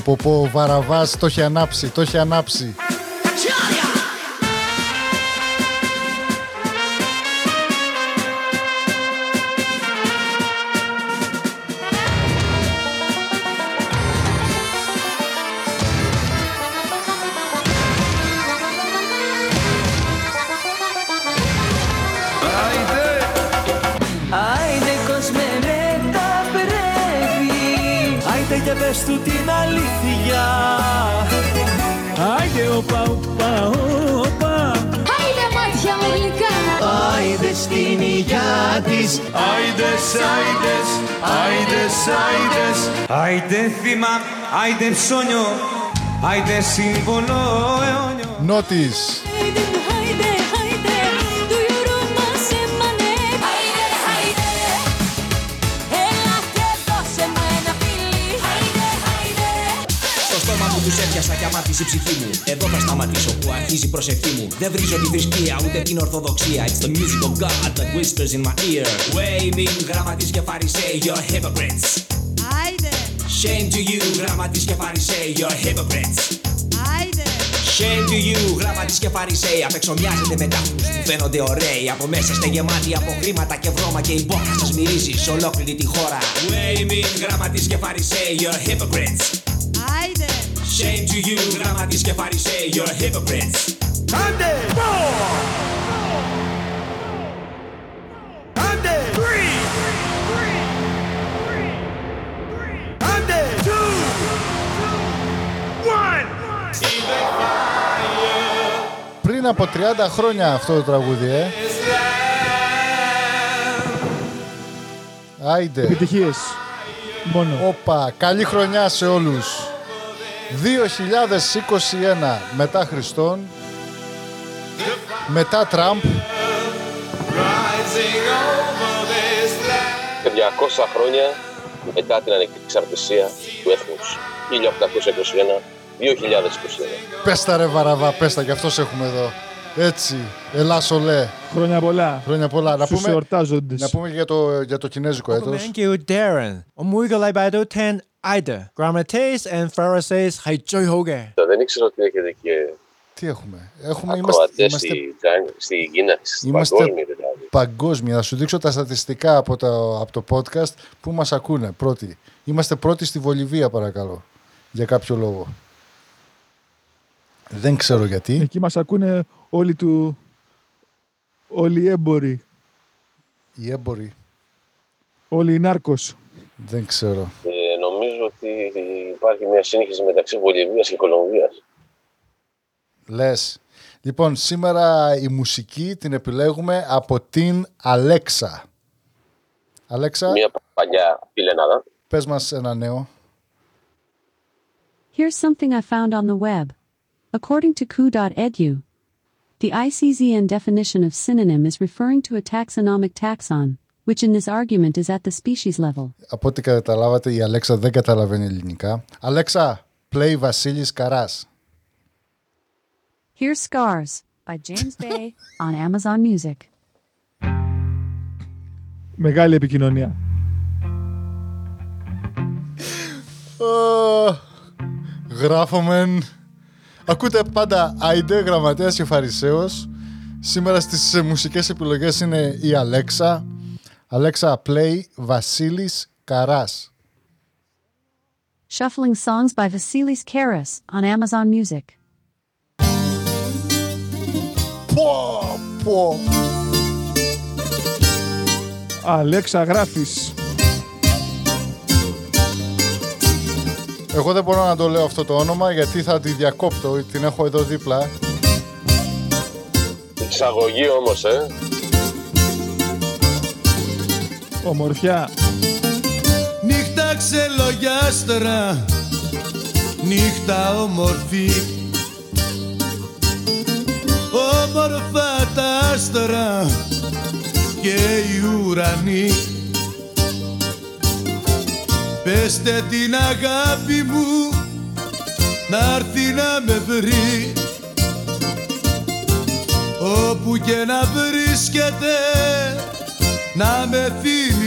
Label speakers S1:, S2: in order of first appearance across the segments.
S1: πω, πω, πω, πω, ο Βαραβάς το έχει ανάψει, το έχει ανάψει.
S2: Άιντες, άιντες, άιντες, άιντες Άιντε θύμα, άιντε ψώνιο Άιντε σύμβολο αιώνιο
S1: Νότης.
S3: Έπιασα και αμάρτησε η ψυχή μου. Εδώ θα σταματήσω που αρχίζει η προσευχή μου. Δεν βρίζω τη θρησκεία ούτε την ορθοδοξία. It's the music of God that whispers in my ear. Waving γραμματείς και φαρισαίοι You're hypocrites.
S4: Άιντε.
S3: Shame to you γραμματείς και φαρισαίοι You're hypocrites.
S4: Άιντε.
S3: Shame to you γραμματείς και φαρισαίοι Απ' έξω μοιάζετε με τάφους που φαίνονται ωραίοι. Από μέσα είστε γεμάτοι από χρήματα και βρώμα Και η μπόχα σας μυρίζει σε ολόκληρη τη χώρα. Waving γραμματείς και φαρισαίοι You're hypocrites.
S4: Άιντε
S3: Shame to you γραμματείς και φαρισαίοι You're hypocrites
S2: Άντε! Άντε! Άντε!
S1: Πριν από 30 χρόνια αυτό το τραγούδι, ε. Άιντε.
S5: Επιτυχίες. Μόνο.
S1: Όπα, καλή χρονιά σε όλους. 2021 μετά Χριστόν, μετά Τραμπ.
S6: 200 χρόνια μετά την ανεξαρτησία του έθνους. 1821-2021.
S1: Πες τα ρε Βαραβά, πες τα, γι' αυτός σε έχουμε εδώ. Έτσι, ελάσω λέει.
S5: Χρόνια πολλά.
S1: Χρόνια πολλά. Να πούμε, να πούμε για το, για το κινέζικο έτος.
S7: Thank you Darren. Ο Μούργο Λαϊμπαδό 10 Ida。Grammates and Pharisees 系最好嘅。
S6: Δεν ήξερα ότι έχετε και
S1: Τι έχουμε. Έχουμε, είμαστε,
S6: ακροατές
S1: είμαστε
S6: στη, Τζάν- στη Κίνα, στην
S1: Είμαστε-
S6: παγκόσμια δηλαδή.
S1: παγκόσμια. Θα σου δείξω τα στατιστικά από το, από το podcast που μας ακούνε πρώτοι. Είμαστε πρώτοι στη Βολιβία παρακαλώ. Για κάποιο λόγο. Δεν ξέρω γιατί.
S5: Εκεί μας ακούνε όλοι του... Όλοι οι έμποροι.
S1: Οι έμποροι.
S5: Όλοι οι νάρκος.
S1: Δεν ξέρω.
S6: ε, νομίζω ότι υπάρχει μια σύγχυση μεταξύ Βολιβίας και Κολομβίας.
S1: Λες. Λοιπόν, σήμερα η μουσική την επιλέγουμε από την Αλέξα. Αλέξα,
S6: Μια παλιά φιλενάδα.
S1: πες μας ένα νέο.
S8: Here's something I found on the web. According to Ku.edu, the ICZN definition of synonym is referring to a taxonomic taxon, which in this argument is at the species level.
S1: Από ό,τι καταλάβατε η Αλέξα δεν καταλαβαίνει ελληνικά. Αλέξα, play Βασίλης Καράς.
S8: Here's Scars by James Bay on Amazon Music.
S5: Μεγάλη επικοινωνία.
S1: Ω, Γράφομεν. Ακούτε πάντα Άιντε, γραμματέας και φαρισαίος. Σήμερα στις ε, μουσικές επιλογές είναι η Αλέξα. Αλέξα, play Βασίλης Καράς.
S8: Shuffling songs by Vasilis Karas on Amazon Music.
S1: Πω, πω.
S5: Αλέξα γράφεις.
S1: Εγώ δεν μπορώ να το λέω αυτό το όνομα γιατί θα τη διακόπτω. Την έχω εδώ δίπλα.
S6: Εξαγωγή όμως, ε.
S5: Ομορφιά.
S2: Νύχτα ξελογιάστρα Νύχτα όμορφη. Όμορφα τα άστρα Και οι ουρανοί. Πεστε την αγάπη μου Να έρθει να με βρει. Όπου και να βρίσκεται Να με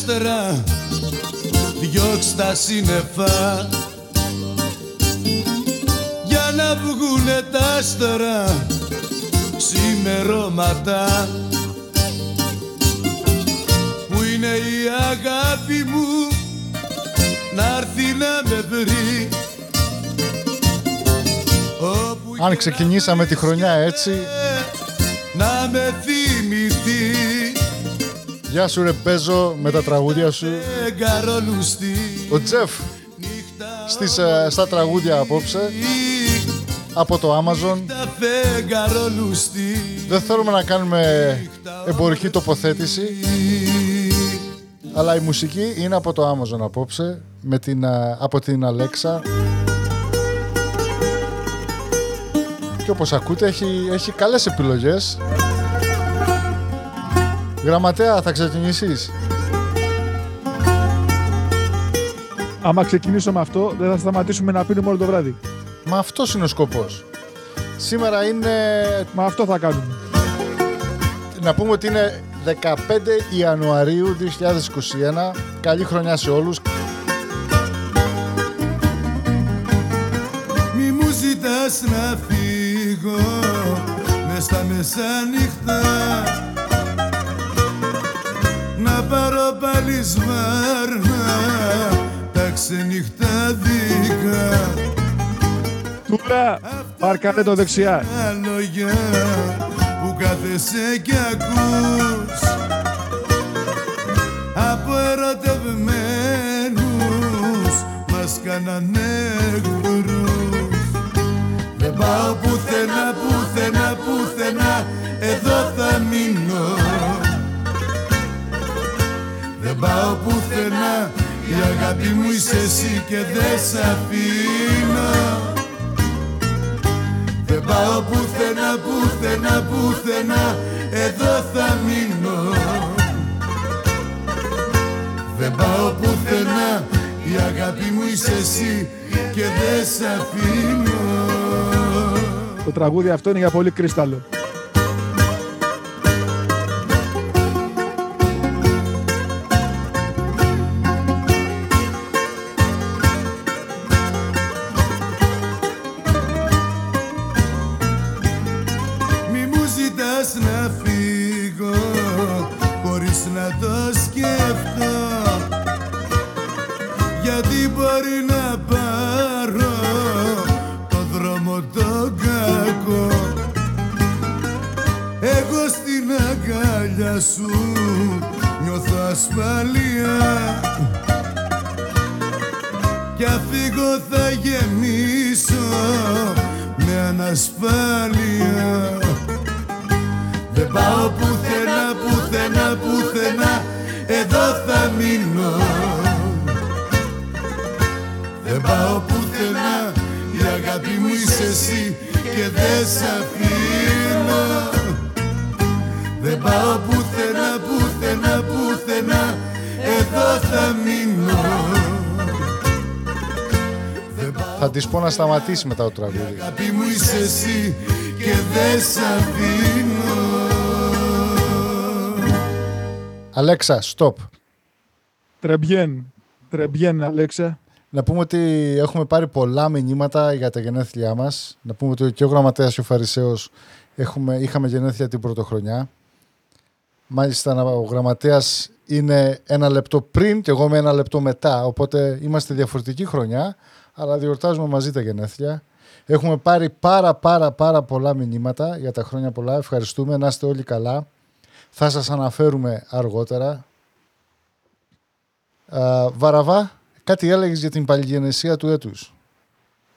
S9: ξελογιάστρα Διώξ' τα σύννεφα. Για να βγουνε τα άστρα Ξημερώματα. Που είναι η αγάπη μου Να έρθει να με βρει. Όπου
S1: Αν ξεκινήσαμε τη χρονιά έτσι,
S9: να με θυμηθεί
S1: γεια σου ρε Μπέζο με τα τραγούδια σου.
S9: Εγκαρόλουστη
S1: Ο Τζεφ στις, ε, στα τραγούδια απόψε από το Amazon.
S9: Τα φεγγαρόλουστη
S1: Δεν θέλουμε να κάνουμε εμπορική τοποθέτηση, αλλά η μουσική είναι από το Amazon απόψε, με την, α, από την Alexa. Και όπως ακούτε έχει, έχει καλές επιλογές. Γραμματέα, θα ξεκινήσεις;
S5: Άμα ξεκινήσω με αυτό, δεν θα σταματήσουμε να πίνουμε όλο το βράδυ.
S1: Μα αυτός είναι ο σκοπός. Σήμερα είναι,
S5: Μα αυτό θα κάνουμε.
S1: να πούμε ότι είναι 15 Ιανουαρίου 2021. Καλή χρονιά σε όλους.
S9: Μη μου ζητάς να φύγω μες στα μεσάνυχτα Να πάρω πάλι σβάρνα τα ξενυχτάδικα
S5: Τούρα, παρκάρε το δεξιά.
S9: Τα λόγια που κάθεσαι κι ακούς. Από ερωτευμένους μας κάνανε εχθρούς Δεν πάω πουθενά, πουθενά, πουθενά. Εδώ θα μείνω πάω πουθενά. Η αγάπη μου είσαι εσύ και δεν σ' αφήνω. Δεν πάω πουθενά, πουθενά, πουθενά. Εδώ θα μείνω. Δεν πάω πουθενά. Η αγάπη μου είσαι εσύ Και δεν σ' αφήνω.
S5: Το τραγούδι αυτό είναι για πολύ κρίσταλο.
S1: Σταματήσει μετά το τραγούδι.
S9: Αγάπη μου είσαι εσύ και δεν σ' αφήνω
S1: Αλέξα, stop.
S5: Τρεμπιέν. Τρεμπιέν, Αλέξα.
S1: Να πούμε ότι έχουμε πάρει πολλά μηνύματα για τα γενέθλιά μας. Να πούμε ότι και ο Γραμματέας και ο Φαρισαίος έχουμε, είχαμε γενέθλια την πρωτοχρονιά. Μάλιστα να- ο Γραμματέας είναι ένα λεπτό πριν και εγώ είμαι ένα λεπτό μετά. Οπότε είμαστε διαφορετική χρονιά, αλλά διορτάζουμε μαζί τα γενέθλια. Έχουμε πάρει πάρα πάρα πάρα πολλά μηνύματα για τα χρόνια πολλά. Ευχαριστούμε, να είστε όλοι καλά. Θα σας αναφέρουμε αργότερα. Α, Βαραβά, κάτι έλεγες για την παλιγενεσία του έτους;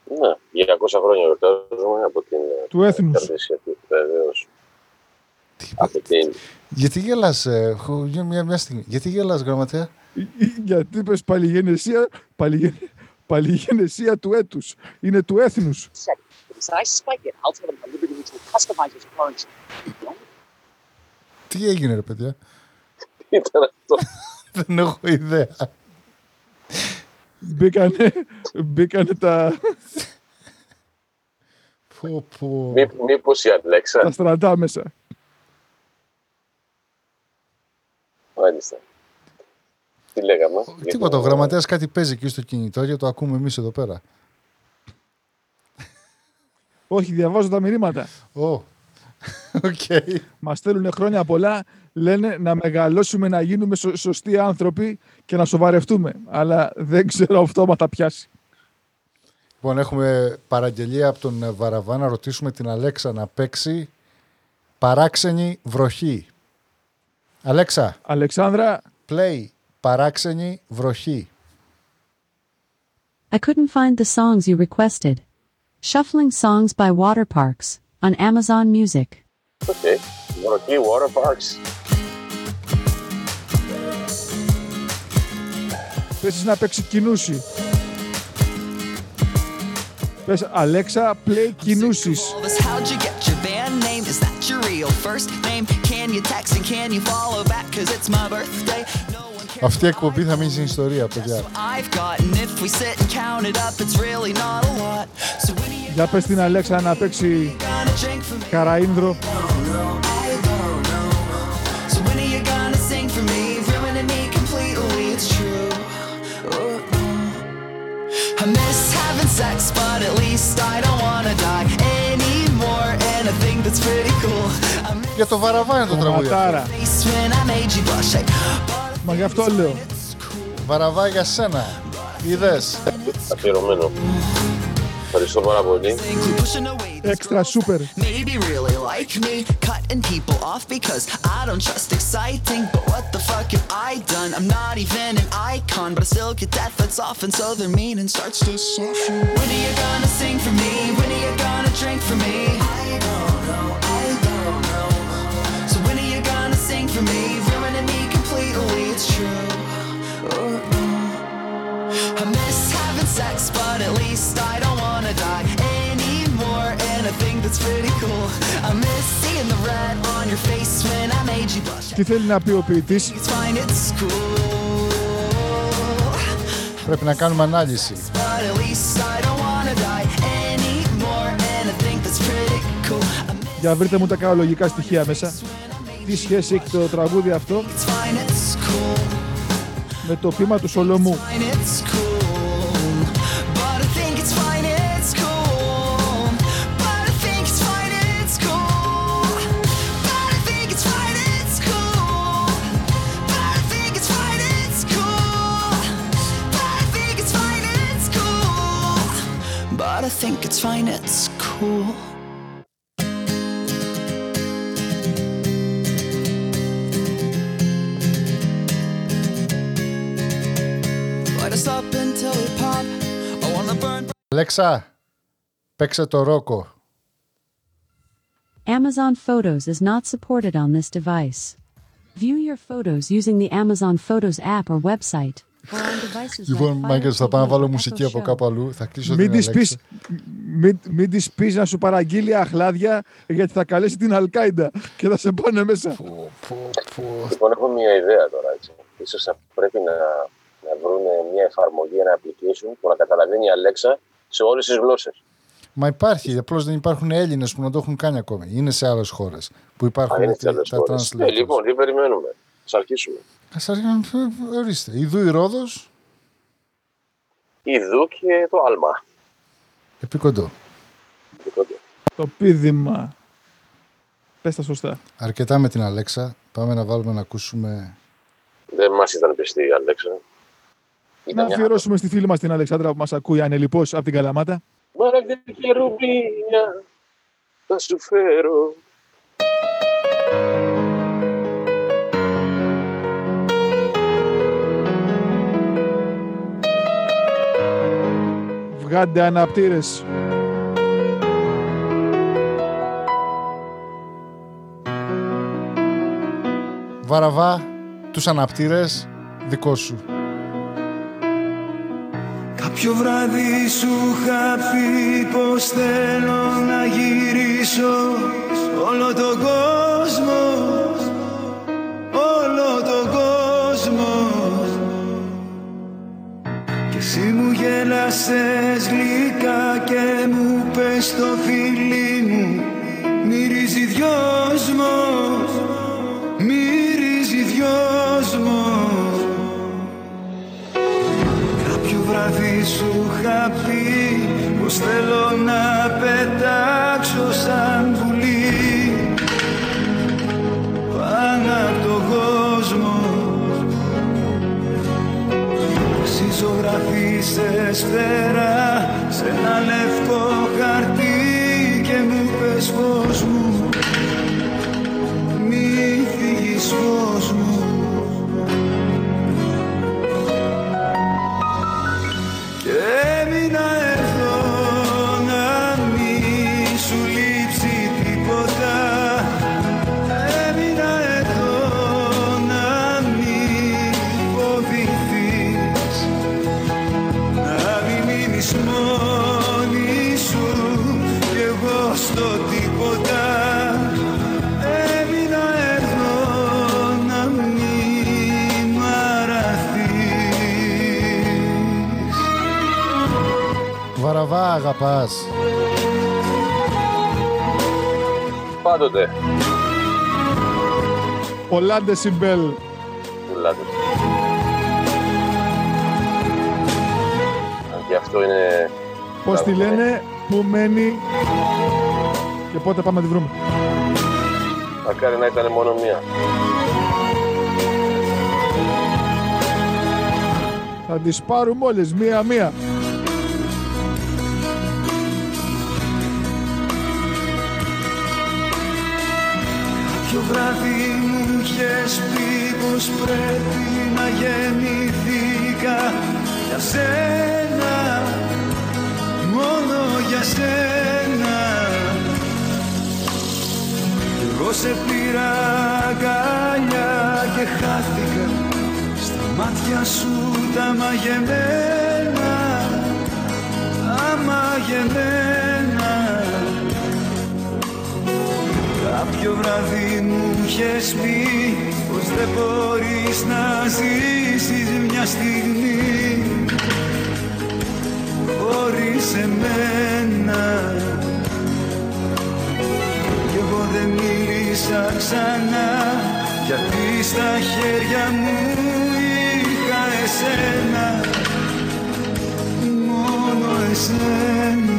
S6: Ναι, για 200 χρόνια γιορτάζουμε από την
S5: Του έθνους.
S6: Καρδίσια του, βεβαίως. από εκείνη.
S1: Γιατί γελάς, ε, χω- για μια, μια στιγμή. Γιατί γελάς, γραμματέα;
S5: Γιατί είπες παλιγενεσία, παλιγεν, παλιγενεσία του έτους. Είναι του έθνους.
S10: So I spike it. I'll tell them the liberty to customize his currency.
S1: Τι έγινε, ρε παιδιά;
S6: Ήταν αυτό.
S1: Δεν έχω ιδέα.
S5: Μπήκανε, μπήκανε τα,
S1: Πω, πω.
S6: Μή, μήπως η Αλέξα.
S5: τα στρατά μέσα.
S6: Μάλιστα. Τι λέγαμε; για
S1: Τίποτα,
S6: το-
S1: ο γραμματέας κάτι παίζει εκεί στο κινητό και το ακούμε εμείς εδώ πέρα.
S5: Όχι, διαβάζω τα μηνύματα.
S1: Ω, οκ.
S5: Μας στέλνουν χρόνια πολλά. Λένε να μεγαλώσουμε, να γίνουμε σω- σωστοί άνθρωποι και να σοβαρευτούμε. Αλλά δεν ξέρω αυτό άμα θα πιάσει.
S1: Λοιπόν, έχουμε παραγγελία από τον ε, Βαραβά να ρωτήσουμε την Αλέξα να παίξει παράξενη βροχή. Αλέξα,
S5: Αλεξάνδρα,
S1: play παράξενη βροχή.
S8: I couldn't find the songs you requested. Shuffling songs by Water Parks on Amazon Music.
S6: Οκ. Βροχή, water parks.
S5: θες να παίξει κινούση. Πες Αλέξα, play κινούσεις.
S1: Αυτή η εκπομπή θα μείνει στην ιστορία, παιδιά.
S5: Για πες την Αλέξα να παίξει
S2: καραίνδρο.
S1: Για το βαραβάνι το τραγούδι.
S2: Like,
S5: Μα γι' αυτό λέω.
S1: Βαραβά για σένα. Είδες.
S6: Αφιερωμένο. Ευχαριστώ πάρα πολύ.
S2: think pushing away this
S5: Έξτρα σούπερ.
S2: Maybe really like me, cutting people off because I don't trust exciting. But what the fuck have I done? I'm not even an icon, but I still get that that's off, and so their meaning starts to soften. When are you gonna sing for me? When are you gonna drink for me? I don't know,
S5: Τι θέλει να πει ο ποιητής;
S1: Πρέπει να κάνουμε ανάλυση.
S5: Για βρείτε μου τα καλογικά στοιχεία μέσα. Τι σχέση έχει το τραγούδι αυτό; με το πείμα του Σολομού.
S2: fine, it's cool. But I think it's fine, it's cool. Burn.
S1: Αλέξα, παίξε το ρόκο.
S8: Amazon Photos is not supported on this device. View your photos using the Amazon Photos app or website. Or on devices like
S1: Λοιπόν,
S8: Fire
S1: Μάγκελ, θα
S8: TV
S1: πάω να βάλω
S8: or
S1: μουσική
S8: Echo
S1: από
S8: Show.
S1: κάπου αλλού. Θα κλείσω
S5: Μην
S1: την
S5: της πεις,
S1: Αλέξα.
S5: μην, μην της πεις να σου παραγγείλει αχλάδια γιατί θα καλέσει την Αλκάιντα και θα σε πάνε μέσα.
S1: Πω, πω, πω.
S6: Λοιπόν, έχω μια ιδέα τώρα. Έτσι. Ίσως θα πρέπει να, να βρουν μια εφαρμογή, ένα application που να καταλαβαίνει η Αλέξα σε όλες τις γλώσσες.
S1: Μα υπάρχει, απλώς δεν υπάρχουν Έλληνες που να το έχουν κάνει ακόμη. Είναι σε άλλες χώρες που
S6: Α,
S1: υπάρχουν
S6: είναι
S1: τα,
S6: σε άλλες
S1: τα
S6: χώρες. Ε,
S1: translators.
S6: λοιπόν, τι περιμένουμε. Ας αρχίσουμε.
S1: Ας αρχίσουμε, ορίστε. Ιδού η Ρόδος,
S6: Ιδού και το άλμα.
S1: επί κοντό.
S6: Οπότε,
S5: Το πίδημα. Πες τα σωστά.
S1: Αρκετά με την Αλέξα. Πάμε να βάλουμε να ακούσουμε.
S6: Δεν μας ήταν πιστή η Αλέξα.
S5: Να
S6: Ήταν μια
S5: αφιερώσουμε στη φίλη μας την Αλεξάνδρα που μας ακούει ανελιπώς από την Καλαμάτα.
S6: Μαραγδί και ρουμπίνια θα σου φέρω.
S5: Βγάντε αναπτήρες.
S1: Βαραβά, τους αναπτήρες, δικό σου.
S11: Κάποιο βράδυ σου είχα πει πως θέλω να γυρίσω όλο τον κόσμο όλο τον κόσμο. Και εσύ μου γέλασες γλυκά και μου πες το φίλι μου μυρίζει δυόσμος σου είχα πει πως θέλω να πετάξω σαν πουλί. Πάνω από τον κόσμο. Εσύ ζωγραφίσες φτερά σε ένα λευκό χαρτί και μου πες φως μου. Μη φύγεις φως μου
S1: Βαραβά, αγαπάς.
S6: Πάντοτε.
S5: Πολλά δεσιμπέλ.
S6: Πουλάτε. Αν και αυτό είναι...
S5: Πώς τη λένε, πού μένει και πότε πάμε να τη βρούμε.
S6: Μακάρι να ήταν μόνο μία.
S5: Θα τις πάρουμε όλες μία-μία.
S11: Κάποιο βράδυ μου είχες πει πως πρέπει να γεννηθήκα για σένα, μόνο για σένα. Κι εγώ σε πήρα αγκαλιά και χάθηκα στα μάτια σου τα μαγεμένα, τα μαγεμένα Κάποιο βράδυ μου είχες πει πως δεν μπορείς να ζήσεις μια στιγμή. Χωρίς εμένα. Κι εγώ δεν μίλησα ξανά γιατί στα χέρια μου είχα εσένα. Μόνο εσένα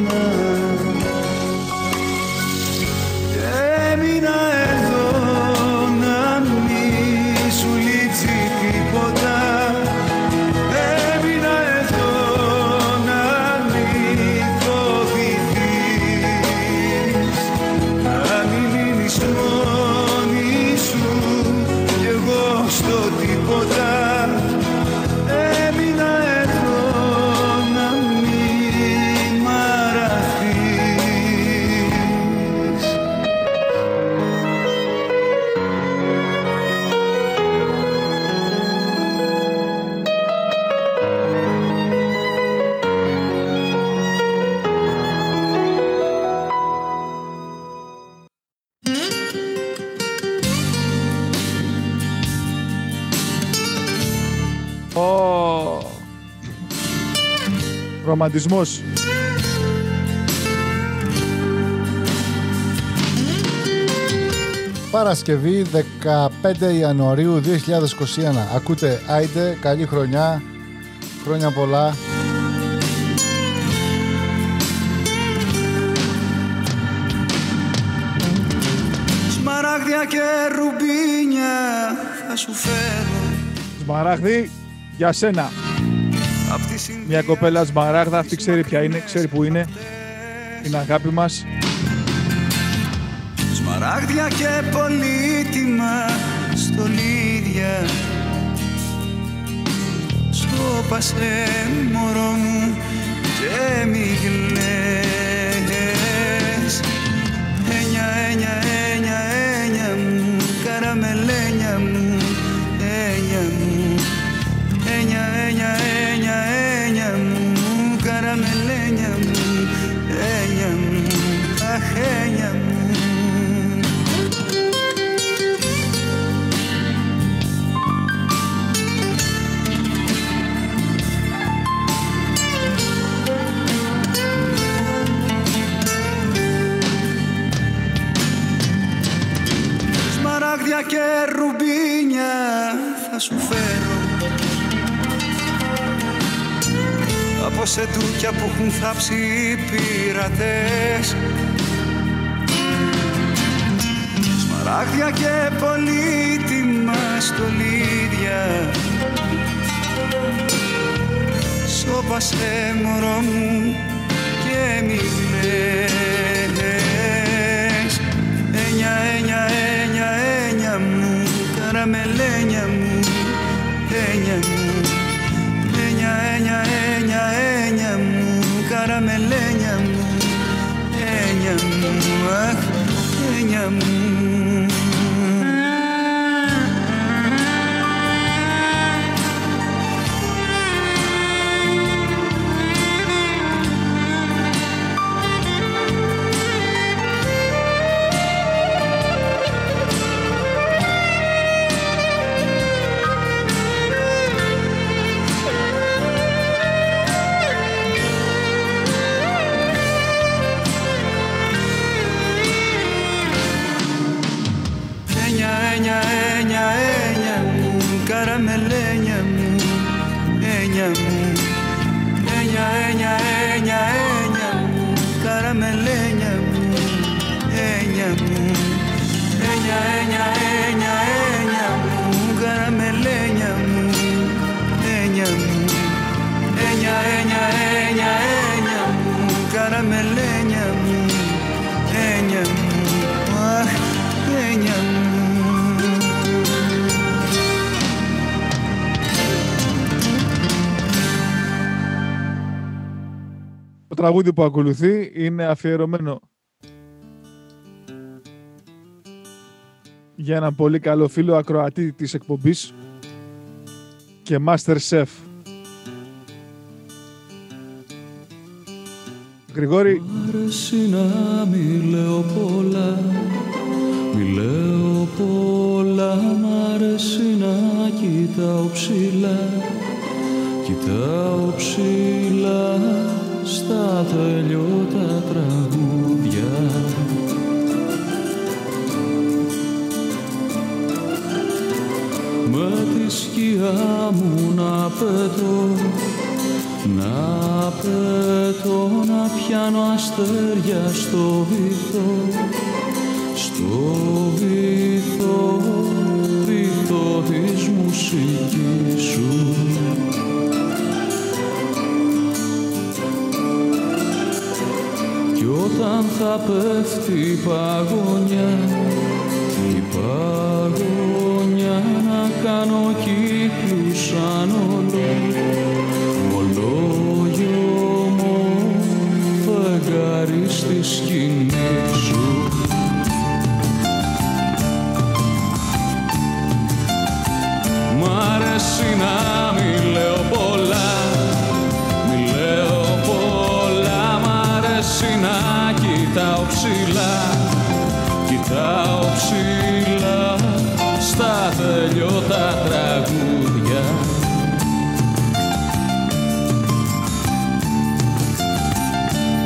S5: Ω. Ρομαντισμός.
S1: Παρασκευή 15 Ιανουαρίου 2021. Ακούτε Άιντε, καλή χρονιά, χρόνια πολλά.
S11: Σμαράγδια και ρουμπίνια θα σου φέρω
S5: Σμαράγδι, για σένα.
S11: Απ' τη συνδυασία
S5: Μια κοπέλα σμαράγδα, αυτή ξέρει ποια είναι, ξέρει που είναι. Είναι αγάπη μας.
S11: Σμαράγδια και πολύτιμα στολίδια Σκόπασε μωρό μου και μη κλαις Ένια, ένια, ένια, και ρουμπίνια θα σου φέρω. Από σεντούκια που έχουν θάψει οι πειρατές. Σμαράγδια και πολύτιμα στολίδια. Σώπασε μωρό μου και μη κλαις Ένια, ένια, ένια, ένια μου Καραμελένια μου, ένια μου Ένια, ένια, ένια, ένια μου Καραμελένια μου, ένια μου Αχ, ένια
S5: τραγούδι που ακολουθεί είναι αφιερωμένο για ένα πολύ καλό φίλο ακροατή της εκπομπής και Master Chef. Γρηγόρη,
S12: Μ' αρέσει να μη λέω πολλά Μη λέω πολλά. Μ' αρέσει να κοιτάω ψηλά Κοιτάω ψηλά Στα τελειώτα τραγούδια. Με τη σκιά μου να πετώ να πετώ να πιάνω αστέρια στο βυθό στο βυθό βυθό της μουσικής σου Κι όταν θα πέφτει η παγωνιά η παγωνιά να κάνω κύκλους σαν όλο Ολόγιο μου φεγγάρι στη σκηνή σου. Μ' αρέσει να ψηλά. Κοιτάω ψηλά Στα τελειώτα τραγούδια.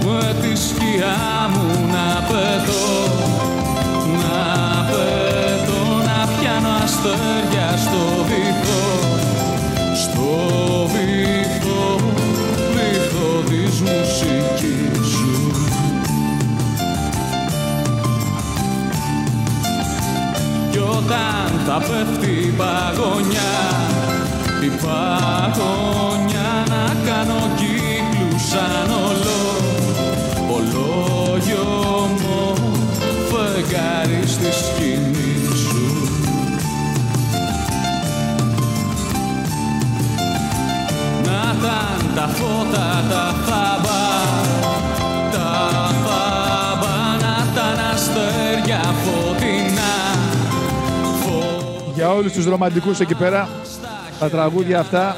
S12: Με τη σκιά μου όταν θα πέφτει η παγωνιά. Η παγωνιά να κάνω κύκλους σαν ολό ολόγιομο φεγγάρι στη σκηνή σου. Να ήταν τα φώτα τα
S5: για όλους τους ρομαντικούς εκεί πέρα, τα τραγούδια αυτά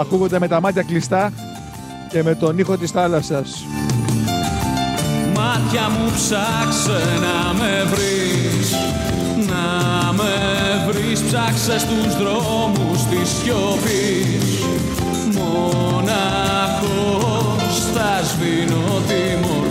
S5: ακούγονται με τα μάτια κλειστά και με τον ήχο της θάλασσας.
S12: Μάτια μου ψάξε να με βρεις Να με βρεις. Ψάξε στους δρόμους της σιωπής. Μοναχός θα σβήνω τη μορφή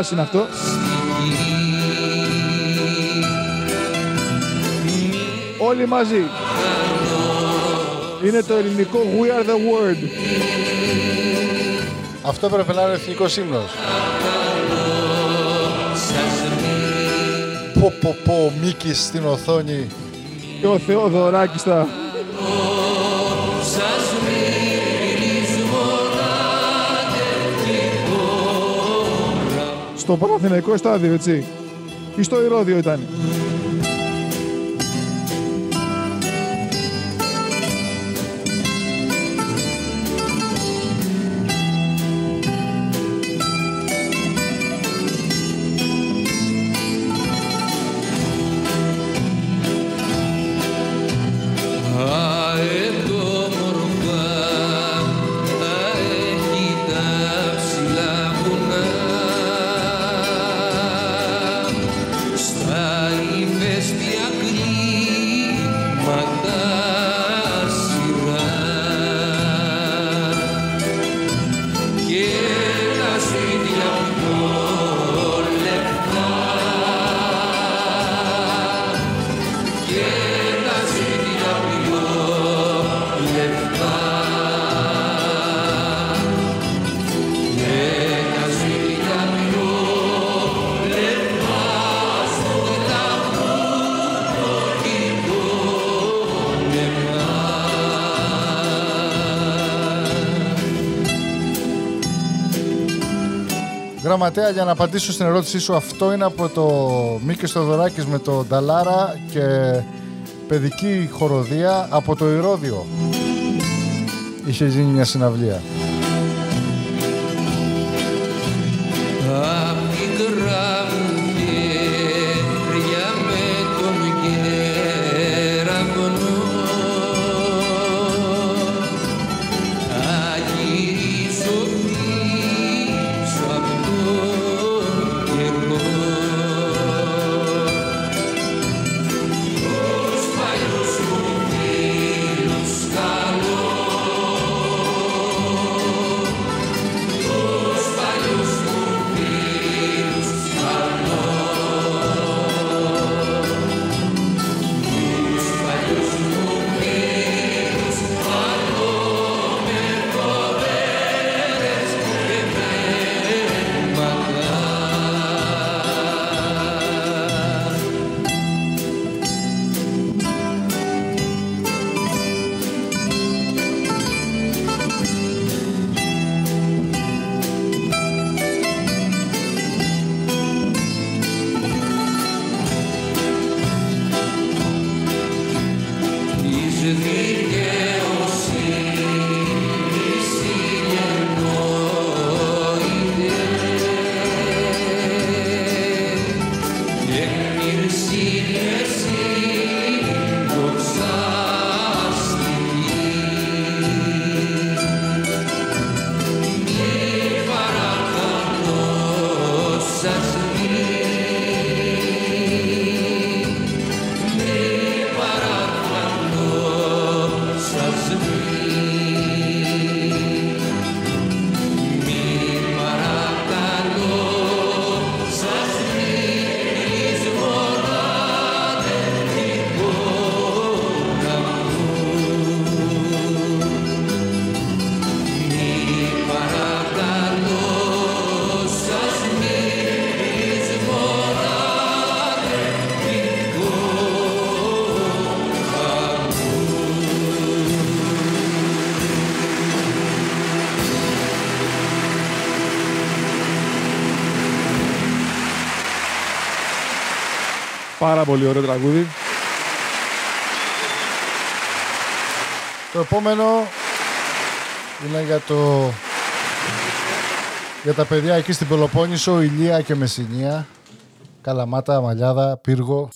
S9: Νταλάρας είναι αυτό. Όλοι μαζί. Είναι το ελληνικό We are the world.
S1: Αυτό έπρεπε να είναι ο εθνικός ύμνος. Πω πω πω, ο Μίκης στην οθόνη.
S9: Και ο Θεοδωράκης θα... Στο Παναθηναϊκό στάδιο, έτσι. Ή στο Ηρώδιο ήταν.
S1: Γραμματέα, για να απαντήσω στην ερώτησή σου, αυτό είναι από το Μίκης Στοδωράκης με το Νταλάρα και παιδική χοροδία από το Ηρώδιο. Είχε γίνει μια συναυλία.
S9: Πάρα πολύ ωραίο τραγούδι.
S1: Το επόμενο είναι για το... Για τα παιδιά εκεί στην Πελοπόννησο, Ηλία και Μεσσηνία. Καλαμάτα, Μαλιάδα, Πύργο.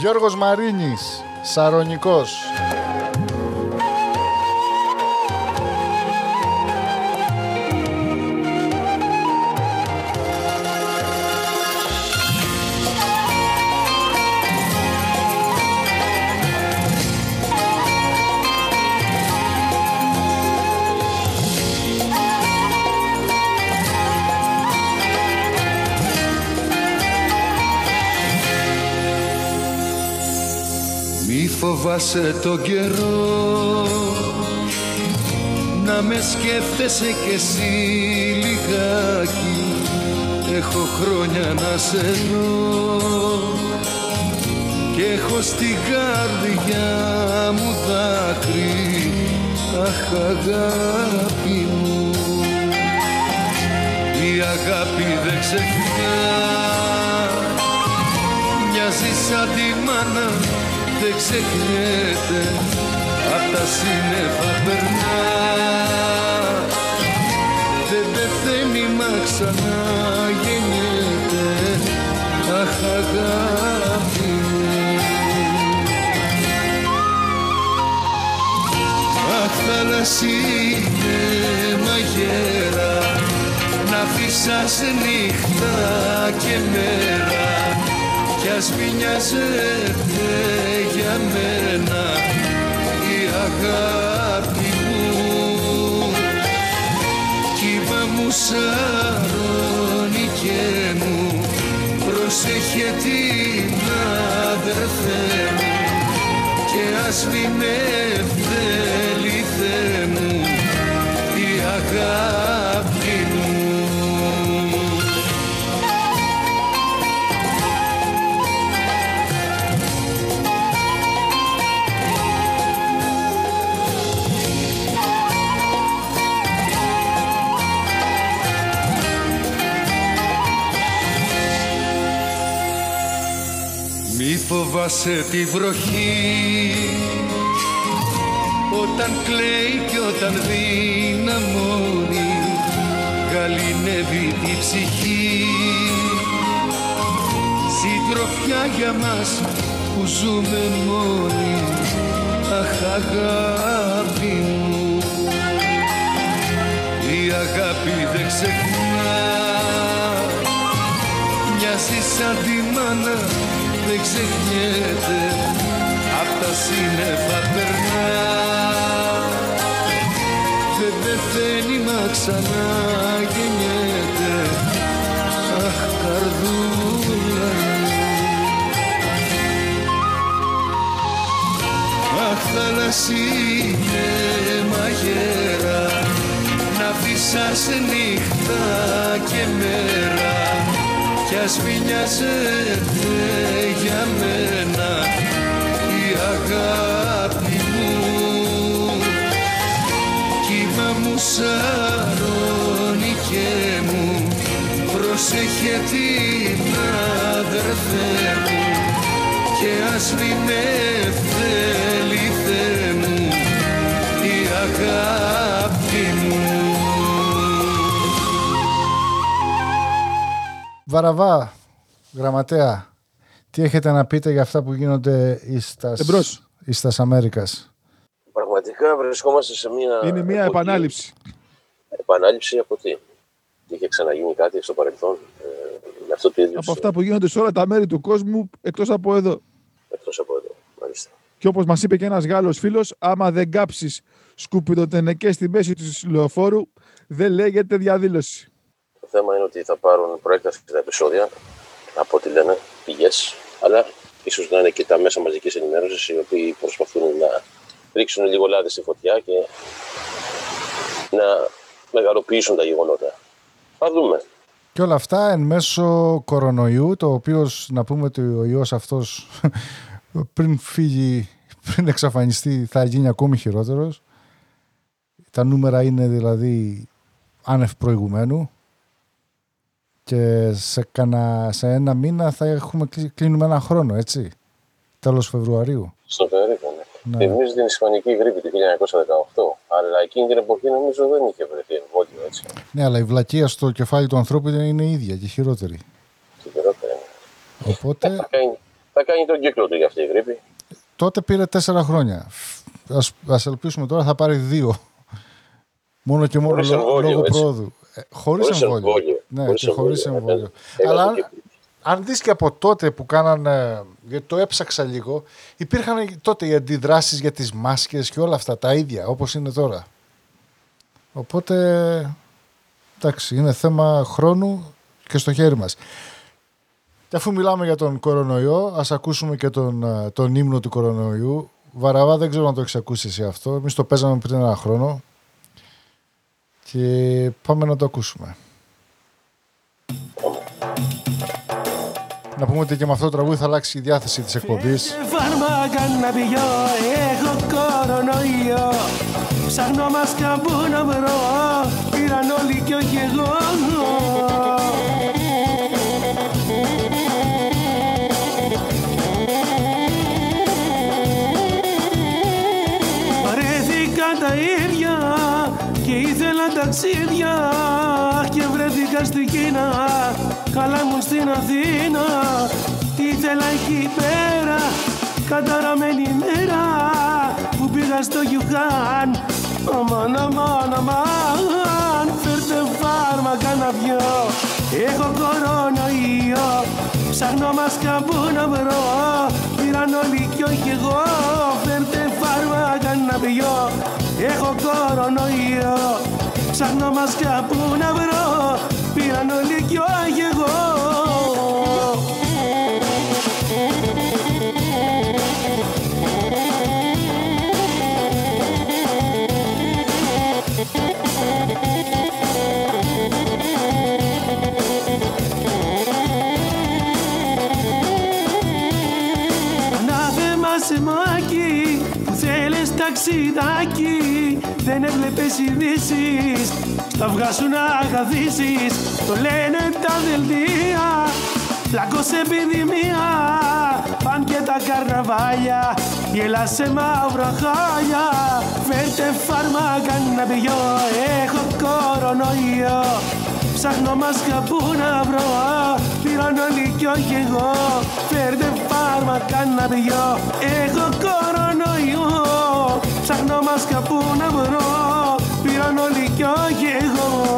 S1: Γιώργος Μαρίνης, Σαρονικός.
S9: Φοβάσαι το καιρό. Να με σκέφτεσαι κι εσύ λιγάκι. Έχω χρόνια να σε δω. Και έχω στην καρδιά μου δάκρυ. Αχ αγάπη μου. Η αγάπη δεν ξεχνά. Μοιάζεις σαν τη μάνα δεν ξεχνιέται απ' τα σύννεφα περνά. Δεν πεθαίνει μα ξανά γεννιέται αχ αγάπη μου. Αχ θάλασσινε μαγέρα να φύσας νύχτα και μέρα κι ας μη νοιάζεται για μένα η αγάπη μου. Κύμα μου σαρώνει και μου προσέχε την αδερφέ μου. Και ας μην ευτέλει Θεέ μου η αγάπη φοβάσαι τη βροχή. Όταν κλαίει και όταν δυναμώνει γαλινεύει τη ψυχή. Συντροφιά για μας που ζούμε μόνοι αχ αγάπη μου. Η αγάπη δεν ξεχνά. Μοιάζει σαν τη μάνα δεν ξεχνιέται απ' τα σύννεφα περνά. Δεν πεθαίνει μα ξανά γεννιέται αχ καρδούλα μου. Αχ θάλασσινε μαγέρα να φύσας νύχτα και μέρα κι ας μη νοιάζεται για μένα η αγάπη μου. Κύμα μου σαρώνει και μου προσέχε την αδερφέ μου. Και ας μην ευτέλει Θεέ μου η αγάπη μου
S1: Βαραβά, γραμματέα, τι έχετε να πείτε για αυτά που γίνονται εις τας,
S5: Εμπρός.
S1: εις τας Αμέρικας;
S6: Πραγματικά βρισκόμαστε σε μια.
S5: Είναι μια
S6: εποχή-
S5: επανάληψη.
S6: Επανάληψη από τι; Είχε ξαναγίνει κάτι στο παρελθόν. Ε, με αυτό το ίδιο.
S5: Από αυτά που γίνονται σε όλα τα μέρη του κόσμου εκτός από εδώ.
S6: Εκτός από εδώ. Μάλιστα.
S5: Και όπως μας είπε και ένας Γάλλος φίλος, άμα δεν κάψεις σκουπιδοτενεκές στη μέση του λεωφόρου, δεν λέγεται διαδήλωση.
S6: Το θέμα είναι ότι θα πάρουν προέκταση τα επεισόδια από ό,τι λένε πηγές, αλλά ίσως να είναι και τα μέσα μαζικής ενημέρωσης οι οποίοι προσπαθούν να ρίξουν λίγο λάδι στη φωτιά και να μεγαλοποιήσουν τα γεγονότα. Θα δούμε.
S1: Και όλα αυτά εν μέσω κορονοϊού, το οποίο να πούμε ότι ο ιός αυτός πριν φύγει, πριν εξαφανιστεί θα γίνει ακόμη χειρότερος. Τα νούμερα είναι δηλαδή άνευ προηγουμένου και σε, κανα, σε ένα μήνα θα έχουμε κλει- κλείνουμε ένα χρόνο, έτσι. Τέλος Φεβρουαρίου.
S6: Στο περίπου, ναι.
S1: Ναι.
S6: Θυμίζει την Ισπανική γρήπη του 1918, αλλά εκείνη την εποχή νομίζω δεν είχε βρεθεί εμβόλιο έτσι.
S1: Ναι, αλλά η βλακεία στο κεφάλι του ανθρώπου είναι η ίδια και χειρότερη.
S6: Και χειρότερα είναι.
S1: Οπότε
S6: Θα κάνει, θα κάνει τον κύκλο του για αυτή η γρήπη.
S1: τότε πήρε τέσσερα χρόνια. Ας, ας ελπίσουμε τώρα θα πάρει δύο. Μόνο και μόνο
S6: Χωρίς
S1: λό-
S6: εμβόλιο,
S1: λόγω
S6: έτσι.
S1: πρόοδου. Ε, χωρίς
S6: Χωρίς
S1: εμβόλιο.
S6: εμβόλιο.
S1: Ναι,
S6: Χωρίς
S1: και χωρίς
S6: εμβόλιο.
S1: εμβόλιο.
S6: Ένα
S1: Αλλά
S6: το
S1: αν,
S6: κύκλο.
S1: αν δεις και από τότε που κάνανε, γιατί το έψαξα λίγο, υπήρχαν τότε οι αντιδράσεις για τις μάσκες και όλα αυτά τα ίδια, όπως είναι τώρα. Οπότε, εντάξει, είναι θέμα χρόνου και στο χέρι μας. Και αφού μιλάμε για τον κορονοϊό, ας ακούσουμε και τον, ε, τον ύμνο του κορονοϊού, Βαραβά δεν ξέρω αν το έχει ακούσει εσύ αυτό. Εμεί το παίζαμε πριν ένα χρόνο. Και πάμε να το ακούσουμε. Να πούμε ότι και με αυτό το τραγούδι θα αλλάξει η διάθεση της εκπομπής.
S13: Φάρμακα να πηγώ, έχω κορονοϊό Ψάχνω μάσκα που να βρω, πήραν όλοι κι όχι εγώ ταξίδια και βρέθηκα στην Κίνα. Καλά μου στην Αθήνα. Τι ήθελα εκεί πέρα καταραμένη μέρα που πήγα στο Γιουχάν. Αμάν αμάν αμάν φέρτε φάρμακα να πιω. Έχω κορονοϊό ψάχνω μάσκα που να βρω. Πήραν όλοι κι όχι εγώ φέρτε φάρμακα να πιω. Έχω κορονοϊό ψάχνω μάσκα που να βρω. Πήραν όλοι κι όχι εγώ. Ανάθεμα σε μάκι που θέλεις ταξιδάκι Δεν έβλεπες ειδήσεις. Στα αυγά σου να καθίσεις Το λένε τα δελτία. Πλάκωσε επιδημία. Παν και τα καρναβάλια. Γελά σε μαύρα χάλια. Φέρτε φάρμακα να πηγώ Έχω κορονοϊό. Ψάχνω μάσκα που να βρω. Πήραν όλοι κι όχι εγώ. Φέρτε φάρμακα να πηγώ Έχω κορονοϊό. Ψάχνω μάσκα που να βρω Πήραν όλοι κι όχι εγώ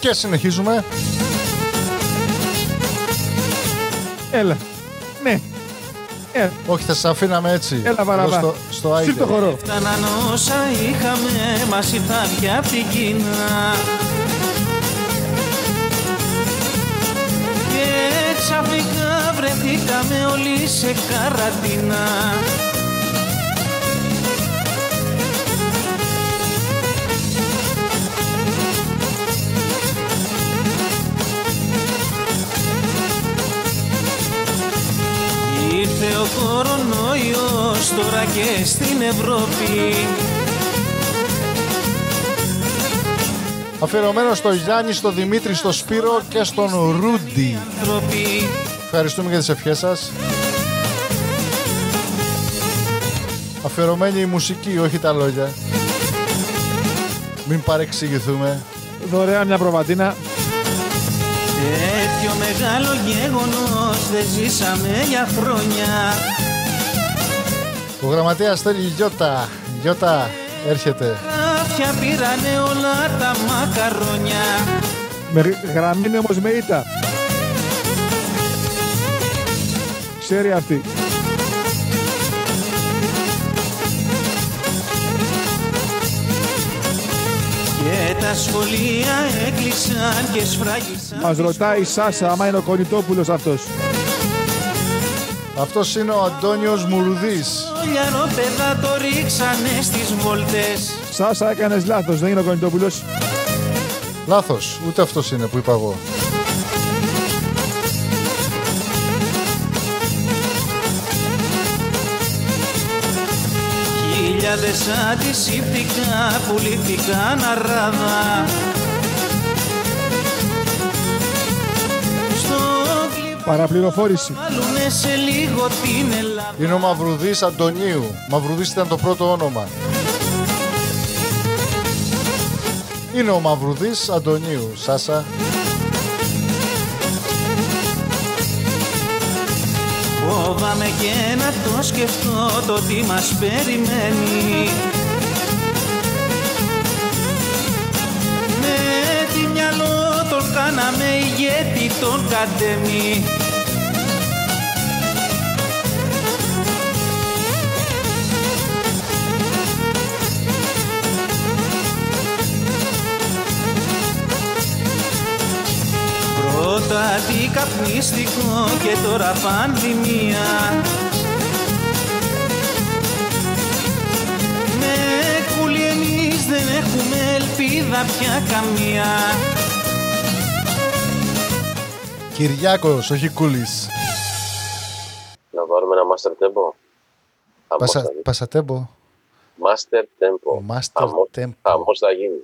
S1: Και συνεχίζουμε.
S5: Έλα. Ναι. Έλα.
S1: Όχι, θα σα αφήναμε έτσι.
S5: Έλα, Βαραβά.
S1: Εδώ Στο, στο Άιντε.
S5: Σύρ' το χορό.
S14: Φτάναν όσα είχαμε, μας ήρθαν πια απ' την Κίνα ξαφνικά βρεθήκαμε όλοι σε καραντίνα Ήρθε ο κορονοϊός τώρα και στην Ευρώπη
S1: Αφιερωμένο στο Γιάννη, στο Δημήτρη, στο Σπύρο και στον Ρούντι.
S14: Τροπή.
S1: Ευχαριστούμε για τις ευχές σας. Αφιερωμένη η μουσική, όχι τα λόγια. Μην παρεξηγηθούμε.
S5: Δωρεάν μια προβατίνα.
S14: Τέτοιο μεγάλο γεγονός δεν ζήσαμε για χρόνια
S1: Ο γραμματέας θέλει Γιώτα. Γιώτα, έρχεται.
S14: Ράφια πήρανε όλα τα μακαρόνια
S5: Με γραμμή είναι όμως με ήττα. Ξέρει αυτή.
S14: Και τα σχολεία έκλεισαν και σφράγισαν
S5: Μας ρωτάει η Σάσα άμα είναι ο Κονιτόπουλος αυτός.
S1: Αυτός είναι ο Αντώνιος Μουρουδής.
S14: Το λιαρόπεδα το ρίξανε στις βόλτες
S5: Σάσα έκανες λάθος, δεν είναι ο Κονιτόπουλος.
S1: Λάθος, ούτε αυτός είναι που είπα εγώ.
S14: Χιλιάδες αντισηπτικά πουλήθηκαν αράδα Στο
S5: Παραπληροφόρηση.
S14: Βάλουνε σε λίγο την Ελλάδα
S1: Είναι ο Μαυρουδής Αντωνίου. Μαυρουδής ήταν το πρώτο όνομα. Είναι ο Μαυρουδής Αντωνίου. Σάσα.
S14: Φόβαμαι και να το σκεφτώ το τι μας περιμένει Με τι μυαλό τον κάναμε ηγέτη τον κατέμι
S11: καπνιστικό και τώρα πανδημία Με κούλι εμείς δεν έχουμε ελπίδα πια καμία
S1: Κυριάκος, όχι Κούλης.
S6: Να βάλουμε ένα Master Tempo. Χαμός
S1: Πασα,
S6: θα γίνει.
S1: πασατέμπο.
S6: Master Tempo.
S1: Master
S6: Χαμός-
S1: Tempo.
S6: Χαμός θα γίνει.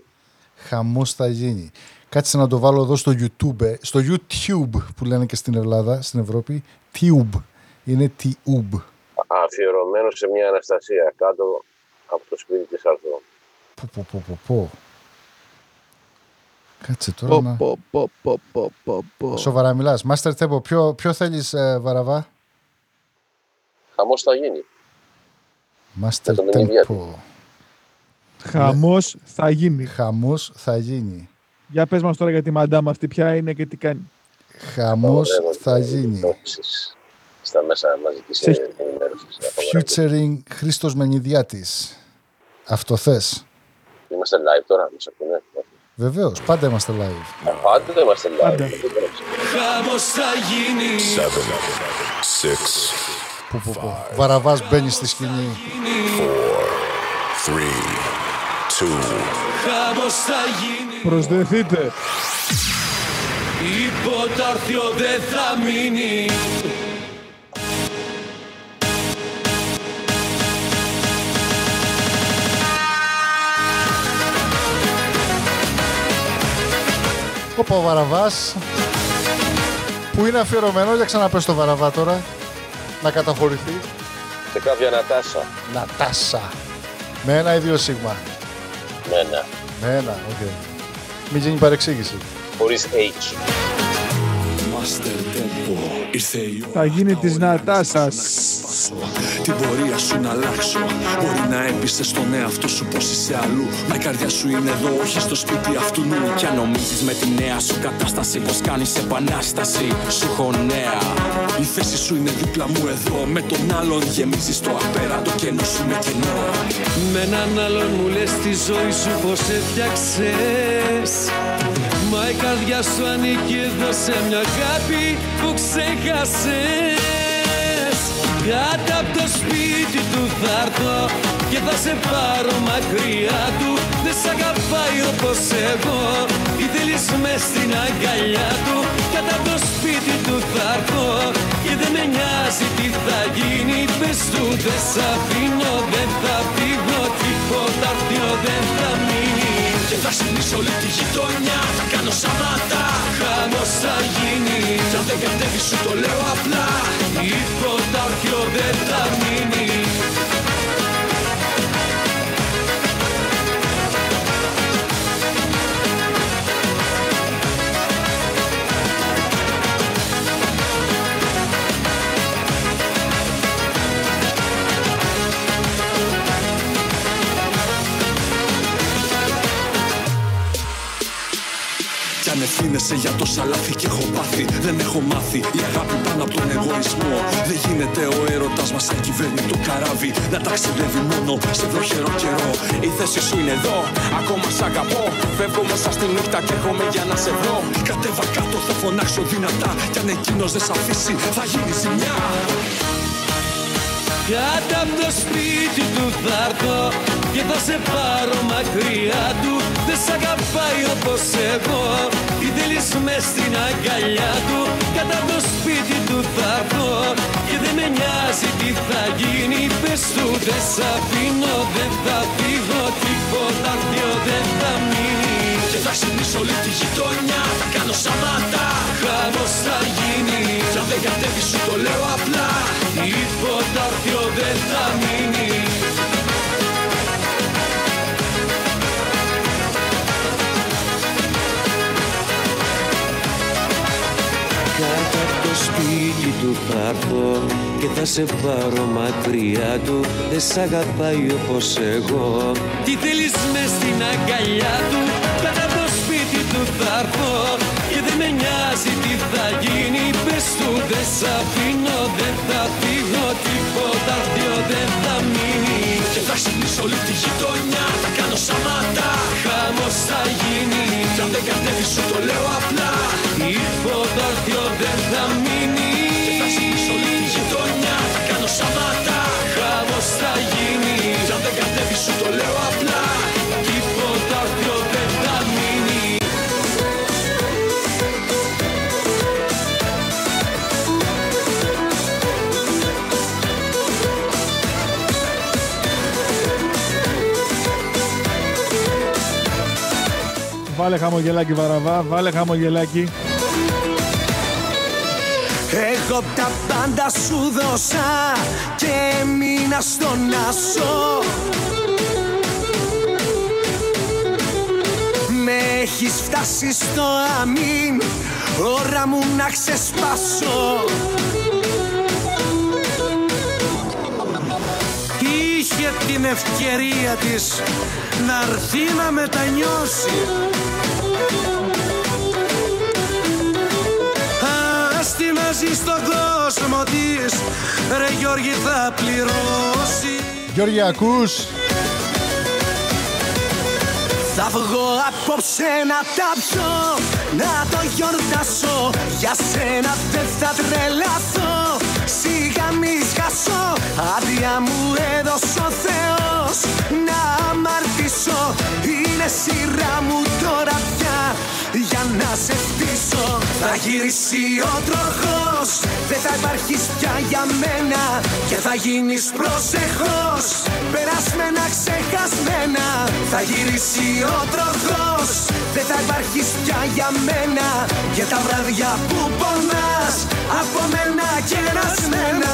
S1: Χαμός θα γίνει. Κάτσε να το βάλω εδώ στο YouTube. ε, Στο YouTube που λένε και στην Ελλάδα, στην Ευρώπη. Tube. Είναι Tube.
S6: Αφιερωμένο σε μια Αναστασία κάτω από το σπίτι της Αρθρό.
S1: Πω, πω, πω, πω, πω. Κάτσε τώρα
S5: Πω,
S1: να...
S5: πω, πω, πω, πω, πω, πω.
S1: Σοβαρά μιλάς. Master Tempo, ποιο, ποιο θέλεις ε, Βαραβά;
S6: Χαμός θα γίνει.
S1: Master
S6: το μηνύβια
S1: Tempo.
S5: Χαμός θα γίνει.
S1: Χαμός θα γίνει.
S5: Για πες μας τώρα για τη μαντάμα αυτή ποια είναι και τι κάνει.
S1: Χαμός
S6: Ωραία,
S1: θα γίνει.
S6: εκδόσεις Στα μέσα μαζικής
S5: Σε-
S6: ενημέρωσης.
S1: Featuring Χρήστος Μενιδιάτης. Αυτό θες;
S6: Είμαστε live τώρα, μας ακούνε.
S1: Βεβαίως, πάντα είμαστε live.
S6: Πάντα είμαστε live.
S5: Πάντα.
S12: Χαμός θα γίνει
S15: Seven, six,
S1: Που, που, που. Βαραβάς μπαίνει στη σκηνή.
S15: four, three, two,
S12: Χαμός θα γίνει
S5: Προσδεθείτε.
S12: Υποτάρθιο δεν θα μείνει
S1: Όπα ο Βαραβάς. Που είναι αφιερωμένο, για ξαναπές το Βαραβά τώρα. Να καταχωρηθεί.
S6: Σε κάποια Νατάσα.
S1: Νατάσα. Με ένα ή δύο σίγμα.
S6: Με ένα.
S1: Με ένα, οκ. Μην γίνει παρεξήγηση.
S6: Χωρίς H.
S16: Master Tempo Ήρθε η ώρα
S5: Θα γίνει της Νατάσας.
S16: Την πορεία σου να αλλάξω. Μπορεί να έπεισες τον εαυτό σου πως είσαι αλλού. Μα η καρδιά σου είναι εδώ όχι στο σπίτι αυτουνού.
S17: Κι αν νομίζεις με τη νέα σου κατάσταση πως κάνεις επανάσταση Σου έχω νέα.
S16: Η θέση σου είναι δίπλα μου εδώ. Με τον άλλον γεμίζεις το απέραντο κενό σου με κενό.
S12: Με έναν άλλον μου λες τη ζωή σου πως έφτιαξες. Μα η καρδιά σου ανήκει εδώ σε μια αγάπη που ξέχασες Κάτω από το σπίτι του θα έρθω και θα σε πάρω μακριά του. Δεν σ' αγαπάει όπως εγώ. Τι θέλεις μες στην αγκαλιά του; Κάτω από το σπίτι του θα έρθω και δεν με νοιάζει τι θα γίνει. Πες του δεν σ' αφήνω, δεν θα φύγω. Τίποτα αρτιό δεν θα μείνει
S16: Και θα συνήσω όλη τη γειτονιά. Θα κάνω σαμάτα
S12: Χαμός θα γίνει.
S16: Κι αν δεν κατέβει σου το λέω απλά.
S12: Τίποτα αρτιό δεν θα μείνει
S16: Κι αν ευθύνεσαι για τόσα λάθη και έχω πάθει. Δεν έχω μάθει. Η αγάπη πάνω από τον εγωισμό. Δεν γίνεται ο έρωτας μας σαν κυβέρνει το καράβι. Να ταξιδεύει μόνο σε βροχερό καιρό.
S17: Η θέση σου είναι εδώ, ακόμα σ' αγαπώ. Φεύγω μέσα στη νύχτα και έρχομαι για να σε βρω.
S16: Κατέβα κάτω θα φωνάξω δυνατά. Κι αν εκείνος δεν σ' αφήσει θα γίνει ζημιά.
S12: Κάτω από το σπίτι του θα έρθω και θα σε πάρω μακριά του. Δεν σ' αγαπάει όπως εγώ Τι θέλεις μες στην αγκαλιά του Κάτω από το σπίτι του θα έρθω. Και δεν με νοιάζει τι θα γίνει Πες του δεν σ' αφήνω, δεν θα φύγω Τίποτα αρτιό δεν θα μείνει
S16: Και θα ξυνήσω όλη τη γειτονιά Θα κάνω σαμάτα
S12: Χαμός θα γίνει.
S16: Κι αν δεν κατέβει σου το λέω
S12: έρθω και θα σε πάρω μακριά του. Δεν σ' αγαπάει όπως εγώ. Τι θέλεις μες στην αγκαλιά του; Κάτω από το σπίτι του θα έρθω. Και δεν με νοιάζει τι θα γίνει. Πες του δεν σ' αφήνω, δεν θα φύγω Τίποτα αρτιό δεν θα μείνει
S16: Και θα ξυνήσω όλη τη γειτονιά Θα κάνω σαμάτα
S12: Χαμός θα γίνει.
S16: Κι αν δεν κατέβει σου το λέω απλά.
S12: Τίποτα αρτιό δεν
S5: Βάλε χαμογελάκι βαραβά, βάλε χαμογελάκι.
S18: Εγώ τα πάντα σου δώσα και μείνα στον άσο Με έχεις φτάσει στο αμήν, ώρα μου να ξεσπάσω.
S19: Είχε την ευκαιρία της να έρθει να μετανιώσει Ας την να ζει στον κόσμο της. Ρε Γιώργη θα πληρώσει.
S1: Γιώργη, ακούς;
S18: Θα βγω απόψε να τα πιω Να το γιορτάσω. Για σένα δεν θα τρελαθώ. Σιγά μη σκάσω Άδεια μου έδωσε ο Θεός. Να αμαρτήσω Είναι σειρά μου τώρα πια Για να σε φτύσω Θα γυρίσει ο τροχός. Δεν θα υπάρχεις πια για μένα Και θα γίνεις προσεχώς Περασμένα ξεχασμένα Θα γυρίσει ο τροχός. Δεν θα υπάρχεις πια για μένα Και τα βράδια που πονάς. Από μένα κερασμένα.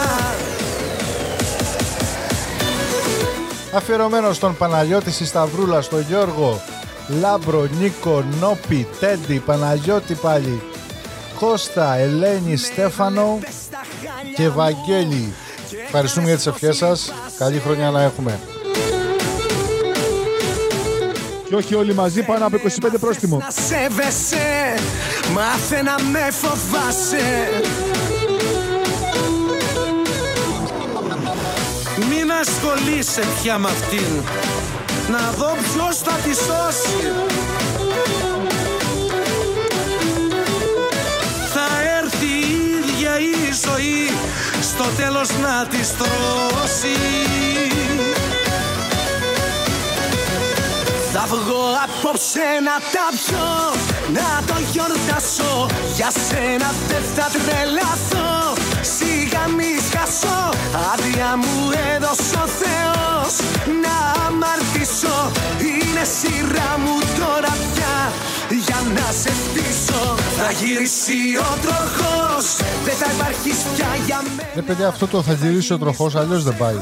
S1: Αφιερωμένο στον Παναγιώτη στη Σταυρούλα, στον Γιώργο, Λάμπρο, Νίκο, Νόπη, Τέντι, Παναγιώτη πάλι, Κώστα, Ελένη, Στέφανο και Βαγγέλη. Ευχαριστούμε για τις ευχές σας. Καλή χρονιά να έχουμε.
S5: Και όχι όλοι μαζί πάνω από 25 πρόστιμο.
S18: Να σέβεσαι Μάθε να με φοβάσαι
S19: Μην ασχολείσαι πια με αυτήν Να δω ποιος θα τη σώσει. Θα έρθει η ίδια η ζωή Στο τέλος να της στρώσει
S18: Θα βγω απόψε να τα πιω Να το γιορτάσω. Για σένα δεν θα τρελαθώ Σιγά μη σκάσω Άδεια μου έδωσε ο Θεός. Να αμαρτήσω Είναι σειρά μου τώρα πια. Για να σε φτύσω Θα γυρίσει ο τροχός. Δεν θα υπάρχεις πια για μένα.
S1: Ναι παιδιά αυτό το θα γυρίσει ο τροχός αλλιώς δεν πάει.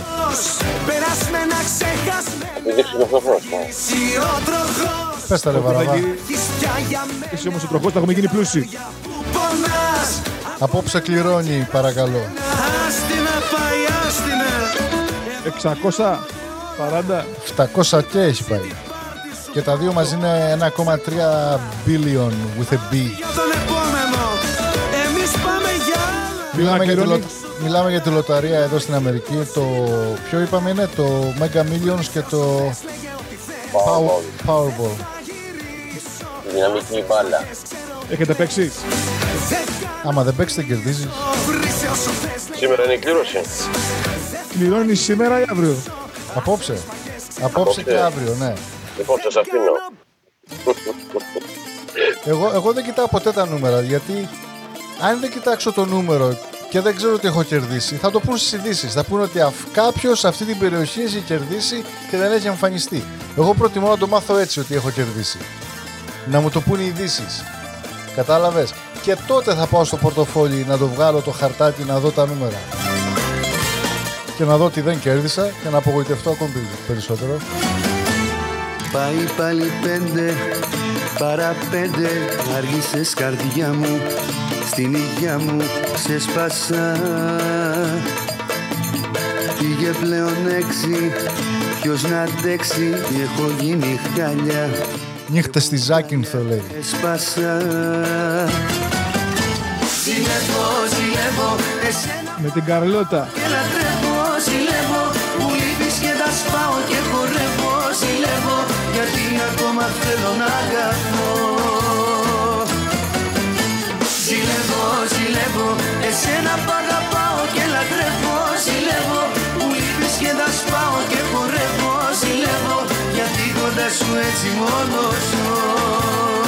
S18: Περασμένα ξεχασμένα.
S6: Επειδή ξυπνοχθώ
S18: Γυρίσει ο τροχός.
S1: Πες τα ρε Βαραβά.
S18: Έχεις πια για μένα.
S5: Εσύ όμως ο τροχός θα έχουμε γίνει πλούσιοι.
S18: Πονάς
S1: Απόψε κληρώνει παρακαλώ.
S19: Άστι να πάει, άστι να
S5: 640.
S1: 700 και έχει πάει. Και τα δύο μαζί είναι 1,3 billion with a B.
S19: Για τον επόμενο Εμείς πάμε για άλλα
S1: Μιλάμε για, τη
S5: κληρώνει.
S1: λο- μιλάμε για τη λοταρία εδώ στην Αμερική. Το ποιο είπαμε είναι το Mega Millions και το Power- Powerball.
S6: Δυναμική μπάλα.
S5: Έχετε παίξει.
S1: Άμα δεν παίξεις δεν κερδίζεις.
S6: Σήμερα είναι η κλήρωση.
S5: Κληρώνει σήμερα ή αύριο;
S1: Απόψε. Απόψε και αύριο, ναι.
S6: Λοιπόν, σας αφήνω.
S1: Εγώ, εγώ δεν κοιτάω ποτέ τα νούμερα γιατί αν δεν κοιτάξω το νούμερο και δεν ξέρω τι έχω κερδίσει, θα το πούν στις ειδήσεις. Θα πούνε ότι κάποιος σε αυτή την περιοχή έχει κερδίσει και δεν έχει εμφανιστεί. Εγώ προτιμώ να το μάθω έτσι ότι έχω κερδίσει. Να μου το πούνε οι ειδήσεις. Κατάλαβες; Και τότε θα πάω στο πορτοφόλι να το βγάλω το χαρτάκι να δω τα νούμερα. Και να δω ότι δεν κέρδισα και να απογοητευτώ ακόμη περισσότερο.
S11: Πάει πάλι πέντε παρά πέντε Άργησες καρδιά μου Στην υγειά μου σε σπάσα Πήγε πλέον έξι Ποιος να αντέξει Έχω γίνει χάλια
S1: Νύχτες στη Ζάκυνθο λέει.
S11: Σπάσα Ζηλεύω, ζηλεύω Εσένα
S5: Με την Καρλώτα.
S11: και λατρεύω, ζηλεύω Μου λείπεις και τα σπάω και χορεύω Ζηλεύω γιατί ακόμα θέλω να αγαπώ Ζηλεύω, ζηλεύω Εσένα που αγαπάω και λατρεύω Ζηλεύω Μου λείπεις και τα σπάω και χορεύω Ζηλεύω γιατί κοντά σου έτσι μόνο ζω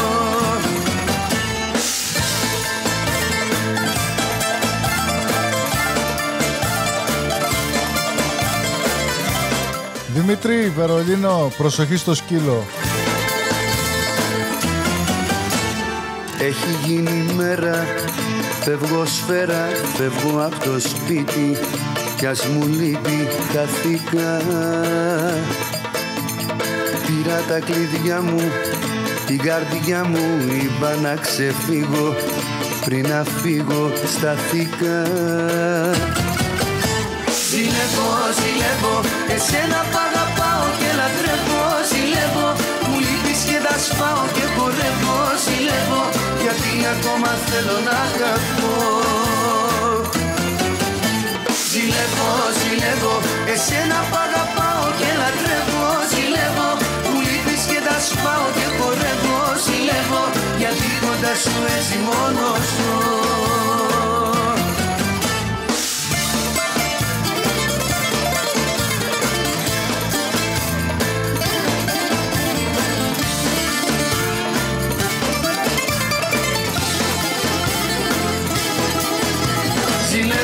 S1: Δημήτρη, Βερολίνο, προσοχή στο σκύλο.
S11: έχει γίνει μέρα Φεύγω σφαίρα, φεύγω από το σπίτι Κι ας μου λείπει χαθήκα Πήρα τα κλειδιά μου, την καρδιά μου Είπα να ξεφύγω, πριν να φύγω σταθήκα Ζηλεύω, ζηλεύω, εσένα π' αγαπάω και λατρεύω. Ζηλεύω, μου λείπεις και τα σπάω και χορεύω Ζηλεύω, γιατί ακόμα θέλω να αγαπώ. Ζηλεύω, ζηλεύω, εσένα π' αγαπάω και λατρεύω. Ζηλεύω, μου λείπεις και τα σπάω και χορεύω Ζηλεύω, γιατί κοντά σου έτσι μόνος σου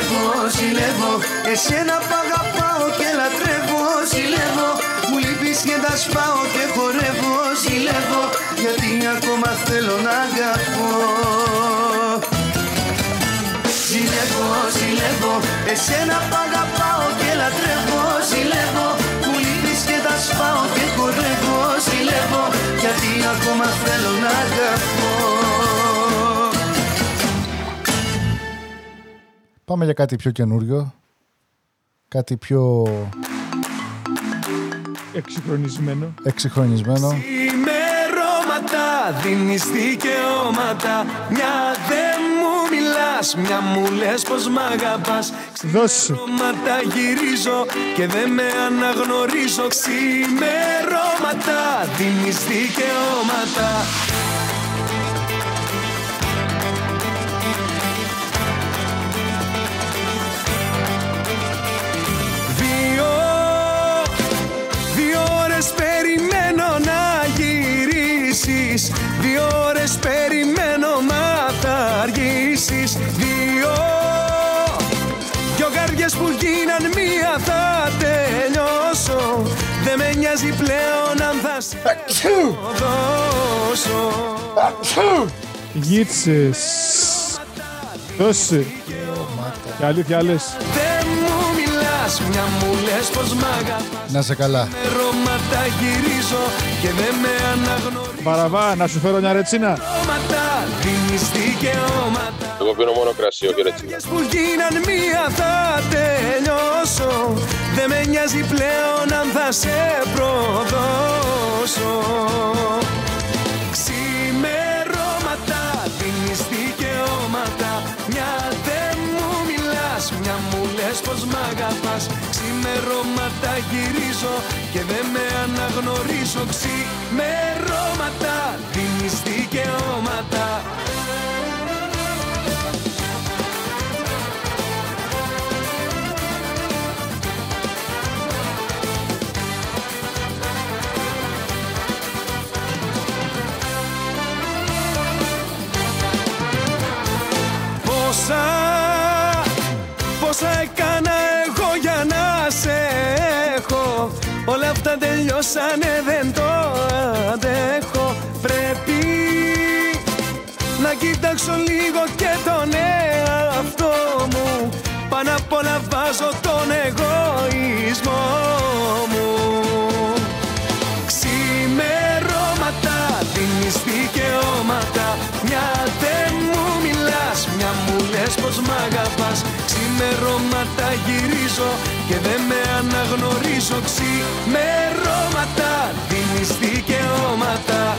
S11: Ζηλεύω, ζηλεύω, εσένα π' αγαπάω και λατρεύω. Ζηλεύω, μου λείπεις και τα σπάω και χορεύω. Ζηλεύω, γιατί ακόμα θέλω να αγαπώ. Ζηλεύω, ζηλεύω, εσένα π' αγαπάω και λατρεύω. Ζηλεύω, μου λείπεις και τα σπάω και χορεύω. Ζηλεύω, γιατί ακόμα θέλω να αγαπώ
S1: Πάμε για κάτι πιο καινούριο. Κάτι πιο
S5: Εξυγχρονισμένο.
S1: εξυγχρονισμένο.
S20: Ημερώματα δίνεις δικαιώματα Μια δεν μου μιλάς, μια μου λες πως μ' αγαπάς
S5: Δώσε.
S20: Ξημερώματα γυρίζω και δεν με αναγνωρίζω Ξημερώματα δίνεις δικαιώματα Δύο ώρες περιμένω μα θα αργήσεις Δύο, δυο καρδιές που γίναν μία θα τελειώσω Δεν με νοιάζει πλέον αν θα σε δώσω
S5: Γίτσες. Δώσε. Και αλήθεια λες.
S20: Δεν μου μιλάς, μια μου λες πως μ' αγαπάς
S1: Να σε καλά.
S20: Με ρώματα γυρίζω και δεν με αναγνωρίζω
S5: Παραβά, να σου φέρω μια ρετσίνα.
S20: Ρώματα δίνεις δικαιώματα
S6: Εγώ πίνω μόνο κρασί, όχι ρετσίνα.
S20: που γίναν μία θα τελειώσω Δεν με νοιάζει πλέον αν θα σε προδώσω Ξημερώματα Ξημερώματα γυρίζω και δεν με αναγνωρίζω. Ξημερώματα δίνεις δικαιώματα αυτά τελειώσανε δεν το αντέχω. Πρέπει να κοιτάξω λίγο και τον εαυτό μου. Πάνω απ' όλα βάζω τον εγωισμό μου. Ξημερώματα δίνεις δικαιώματα. Μια δεν μου μιλάς, μια μου λες πως μ' αγαπάς. Ξημερώματα γυρίζω και δεν με αναγνωρίζω Ξημερώματα δίνεις δικαιώματα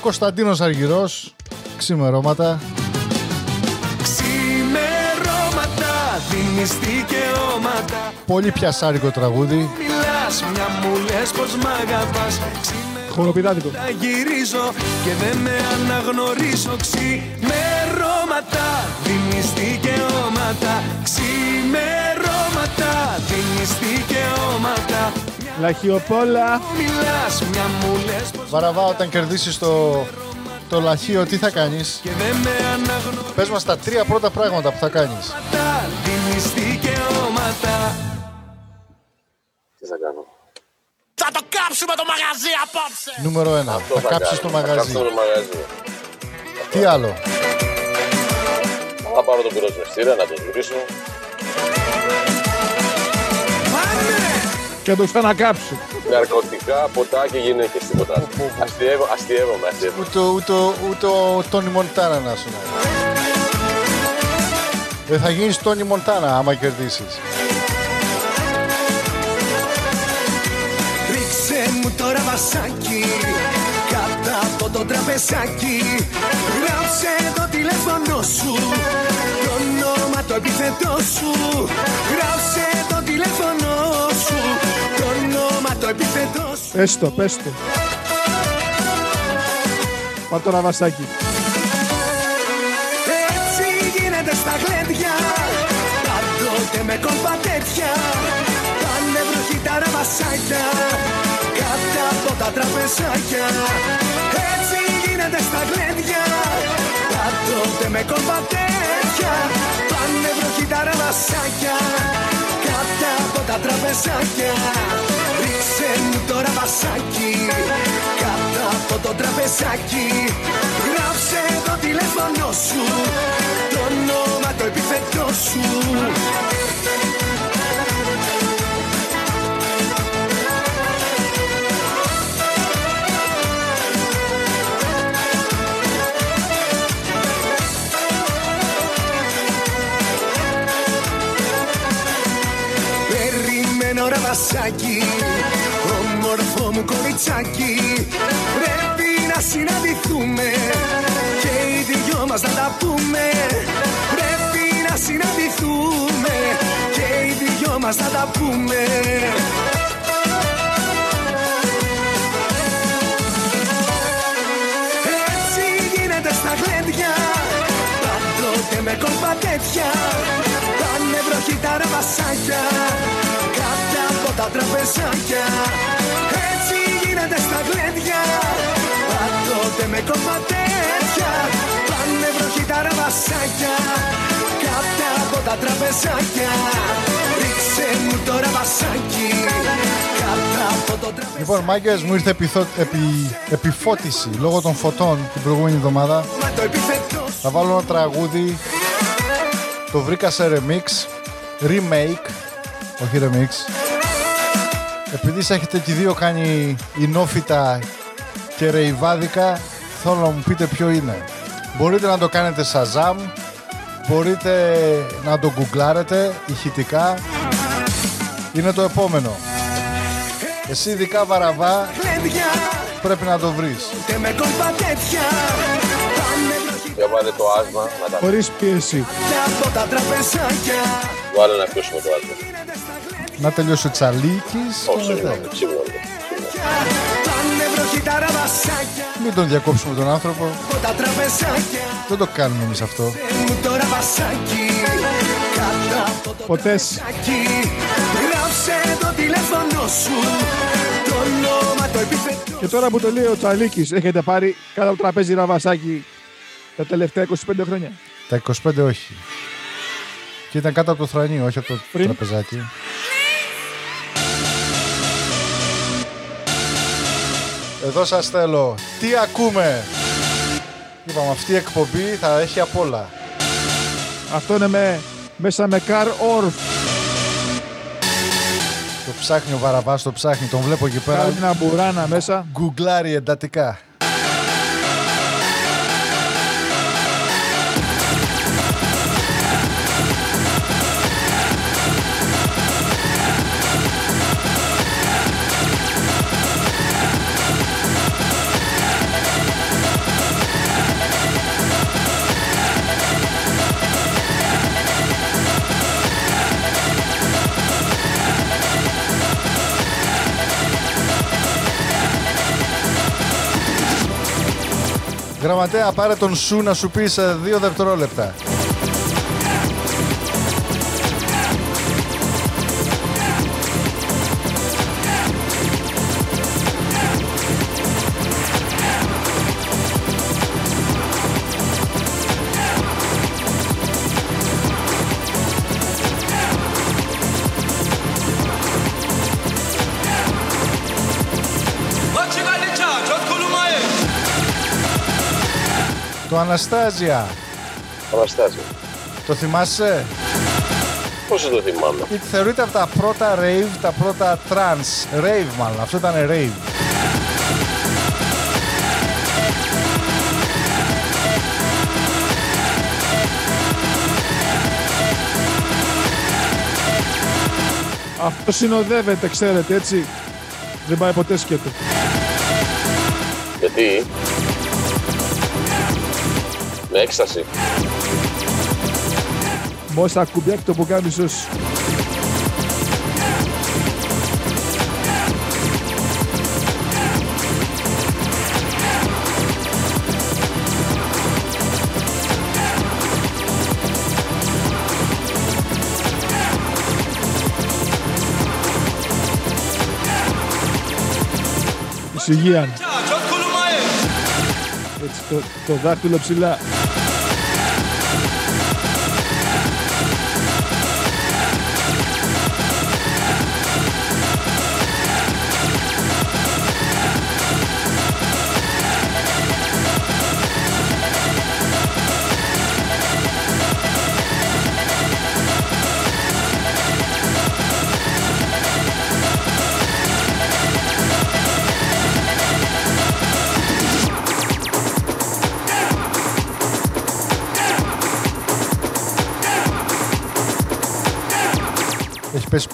S1: Κωνσταντίνος Αργυρός, ξημερώματα.
S20: Ξημερώματα δίνεις δικαιώματα
S1: Πολύ πιασάρικο τραγούδι.
S20: Αγαπάς
S5: Χοροπηδάτικο.
S20: Τα γυρίζω και δεν με αναγνωρίζω Ξημερώματα δίνεις δικαιώματα Ξημερώματα δίνεις δικαιώματα
S5: Λαχιοπόλα.
S20: Μιλάς, μια μου λες πως
S1: Βαραβά, όταν κερδίσεις το, το λαχείο τι θα κάνεις;
S20: Και δεν με αναγνωρίζουν
S1: Πες μας τα τρία πρώτα πράγματα που θα κάνεις.
S20: Δίνεις δικαιώματα
S6: Τι θα κάνω;
S17: Θα το κάψουμε το μαγαζί απόψε!
S1: Νούμερο ένα.
S6: Αυτό
S1: θα
S6: θα
S1: κάψεις
S6: κάνω.
S1: το
S6: Θα
S1: μαγαζί.
S6: κάψω το μαγαζί.
S1: Τι άλλο;
S6: Θα πάρω τον πυροσβεστήρα να τον σβήσω.
S5: Και να το ξανακάψω.
S6: Ναρκωτικά, ποτά και γυναίκες, τίποτα. Αστειεύω, αστειεύομαι, αστειεύομαι.
S1: Ούτε, ούτε, ούτε ο Τόνι Μοντάνα να σου λέει. Δεν θα γίνεις Τόνι Μοντάνα άμα κερδίσεις.
S20: Βασάκι Κάτω από το τραπεζάκι Γράψε το τηλέφωνο σου Το όνομα το επιθετό σου Γράψε το τηλέφωνο σου Το όνομα το επιθετό σου
S5: Πες το, πες το. Πάρ' το ραβασάκι.
S20: Έτσι γίνεται στα γλέντια Πάντοτε με κόλπα τέτοια Πάνε βροχή τα ραβασάκια Κάτω από τα τραπεζάκια. Έτσι γίνεται στα γλέντια. Πάντοτε με κόλπα τέτοια Πάνε βροχή τα ραβασάκια Κάτω από τα τραπεζάκια. Ρίξε μου το ραβασάκι Κάτω από το τραπεζάκι. Γράψε το τηλέφωνο σου. Το όνομα το επιθετό σου Περιμένω ραβασάκι Όμορφο μου κοριτσάκι Πρέπει να συναντηθούμε Και οι δυο μας να τα πούμε. Πρέπει να συναντηθούμε Και οι δυο μας να τα πούμε. Έτσι γίνεται στα γλέντια Πάντοτε με κόλπα τέτοια Πάνε βροχή τα ραβασάκια Κάτω από τα τραπεζάκια Έτσι γίνεται στα γλέντια Πάντοτε με κόλπα τέτοια Πάνε βροχή τα ραβασάκια Κάτω από τα τραπεζάκια Ρίξε μου το ραβασάκι Κάτω από το τραπεζάκι
S1: Λοιπόν, μάγκες, μου ήρθε επιθο... επι... επιφώτιση λόγω των φωτών την προηγούμενη εβδομάδα.
S20: το επιθετό
S1: Θα βάλω ένα τραγούδι. Το βρήκα σε remix. Remake. Όχι remix. Επειδή σε έχετε και οι δύο κάνει ινόφυτα και ρεϊβάδικα, θέλω να μου πείτε ποιο είναι. Μπορείτε να το κάνετε Shazam, μπορείτε να το γκουγκλάρετε ηχητικά. Είναι το επόμενο. Εσύ ειδικά βαραβά
S20: γλέντια
S1: πρέπει να το βρεις.
S20: Και με κόλπα τέτοια Πάνε βροχή
S6: Για βάλε το άσμα να τα
S5: Χωρίς πίεση.
S20: από τα τραπεζάκια
S6: βάλε να ακούσουμε το άσμα.
S1: Να τελειώσει ο Τσαλίκης. και
S6: Όχι,
S1: μετά.
S6: συγγνώμη, συγγνώμη.
S20: Πάνε βροχή τα ραβασάκια
S1: Μην τον διακόψουμε τον άνθρωπο.
S20: από τα τραπεζάκια
S1: Δεν το κάνουμε εμείς αυτό.
S20: Μου το ραβασάκι Κάτω από το
S5: Ποτές.
S20: τραπεζάκι Γράψε το τηλέφωνο σου Το όνομα το επιθετό
S5: Και τώρα που το λέει ο Τσαλίκης, έχετε πάρει κάτω από το τραπέζι ραβασάκι τα τελευταία 25 χρόνια;
S1: Τα 25 όχι. Και ήταν κάτω από το θρανίο, όχι από το
S5: Πριν;
S1: τραπεζάκι. Εδώ σας θέλω. Τι ακούμε; Είπαμε, αυτή η εκπομπή θα έχει απ' όλα.
S5: Αυτό είναι με, μέσα με car or
S1: Το ψάχνει ο Βαραβάς, το ψάχνει. Τον βλέπω εκεί πέρα.
S5: κάρδινα μπουράνα μέσα.
S1: Γκουγκλάρει εντατικά. Γραμματέα, πάρε τον σου να σου πεις σε δύο δευτερόλεπτα. Το Αναστάζια.
S6: Αναστάζια.
S1: Το θυμάσαι;
S6: Πώς δεν το θυμάμαι.
S1: Γιατί θεωρείται από τα πρώτα rave, τα πρώτα trance. Rave μάλλον, αυτό ήταν rave.
S5: Αυτό συνοδεύεται, ξέρετε, έτσι. Δεν πάει ποτέ σκέτο.
S6: Γιατί; Με έκσταση.
S5: Με όσα κουμπιά και το πουκάμισος. Υγεία. Έτσι, το, το δάχτυλο ψηλά.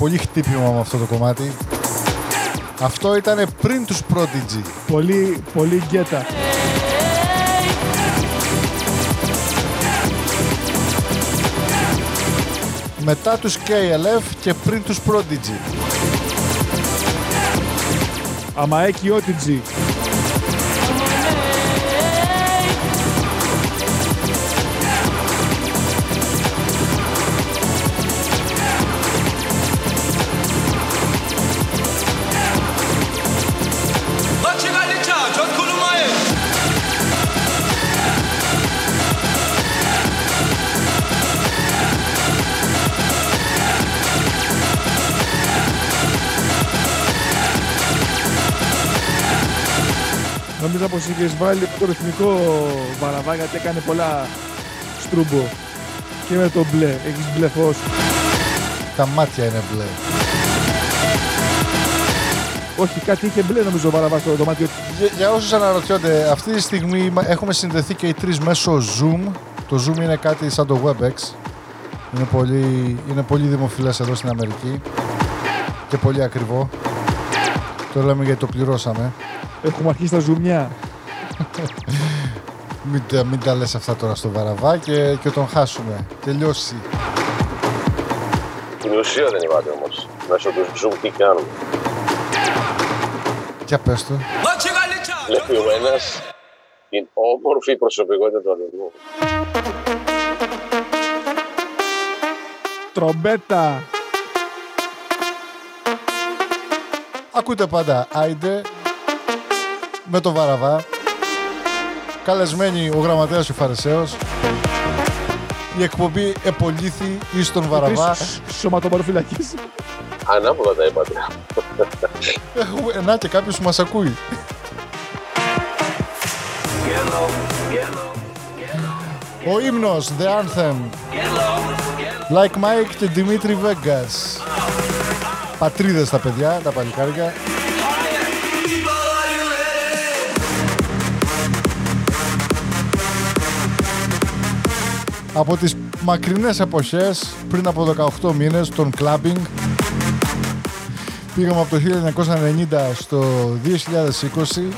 S1: Πολύ χτύπημα με αυτό το κομμάτι. Αυτό ήταν πριν τους Prodigy.
S5: Πολύ, πολύ γκέτα.
S1: Μετά τους KLF και πριν τους Prodigy.
S5: Αμαέκι Ότιτζι. Νόμιζα πως είχες βάλει το ρυθμικό βαραβά γιατί έκανε πολλά στρούμπο. Και με το μπλε. Έχεις μπλε φως.
S1: Τα μάτια είναι μπλε.
S5: Όχι, κάτι είχε μπλε νομίζω ο βαραβάς στο δωμάτιο.
S1: Για, για όσους αναρωτιόνται, αυτή τη στιγμή μα- έχουμε συνδεθεί και οι τρεις μέσω Zoom. Το Zoom είναι κάτι σαν το WebEx. Είναι πολύ, είναι πολύ δημοφιλές εδώ στην Αμερική. Και πολύ ακριβό. Το λέμε γιατί το πληρώσαμε.
S5: Έχουμε αρχίσει τα ζουμιά.
S1: Μην, τα- μην τα λες αυτά τώρα στο βαραβά και, και τον χάσουμε. Τελειώσει.
S6: Την ουσία δεν είπατε όμως. Μέσω του Zoom τι κάνουμε.
S1: Για πες το.
S6: Βλέπει ο ένας την όμορφη προσωπικότητα του αλλού.
S5: Τρομπέτα.
S1: Ακούτε πάντα Άιντε με το Βαραβά. Καλεσμένοι ο γραμματέας και ο Φαρισαίος. Η εκπομπή επολύθη εις τον Βαραβά.
S5: Σωματομορφυλακής.
S6: Ανάποδα τα είπατε.
S1: Έχουμε, να και κάποιος που μας ακούει. Ο ύμνος, The Anthem. Like Mike και Dimitri Vegas. Πατρίδες τα παιδιά, τα παλικάρια. Από τις μακρινές εποχές, πριν από 18 μήνες, των clubbing, πήγαμε από το 1990 στο 2020,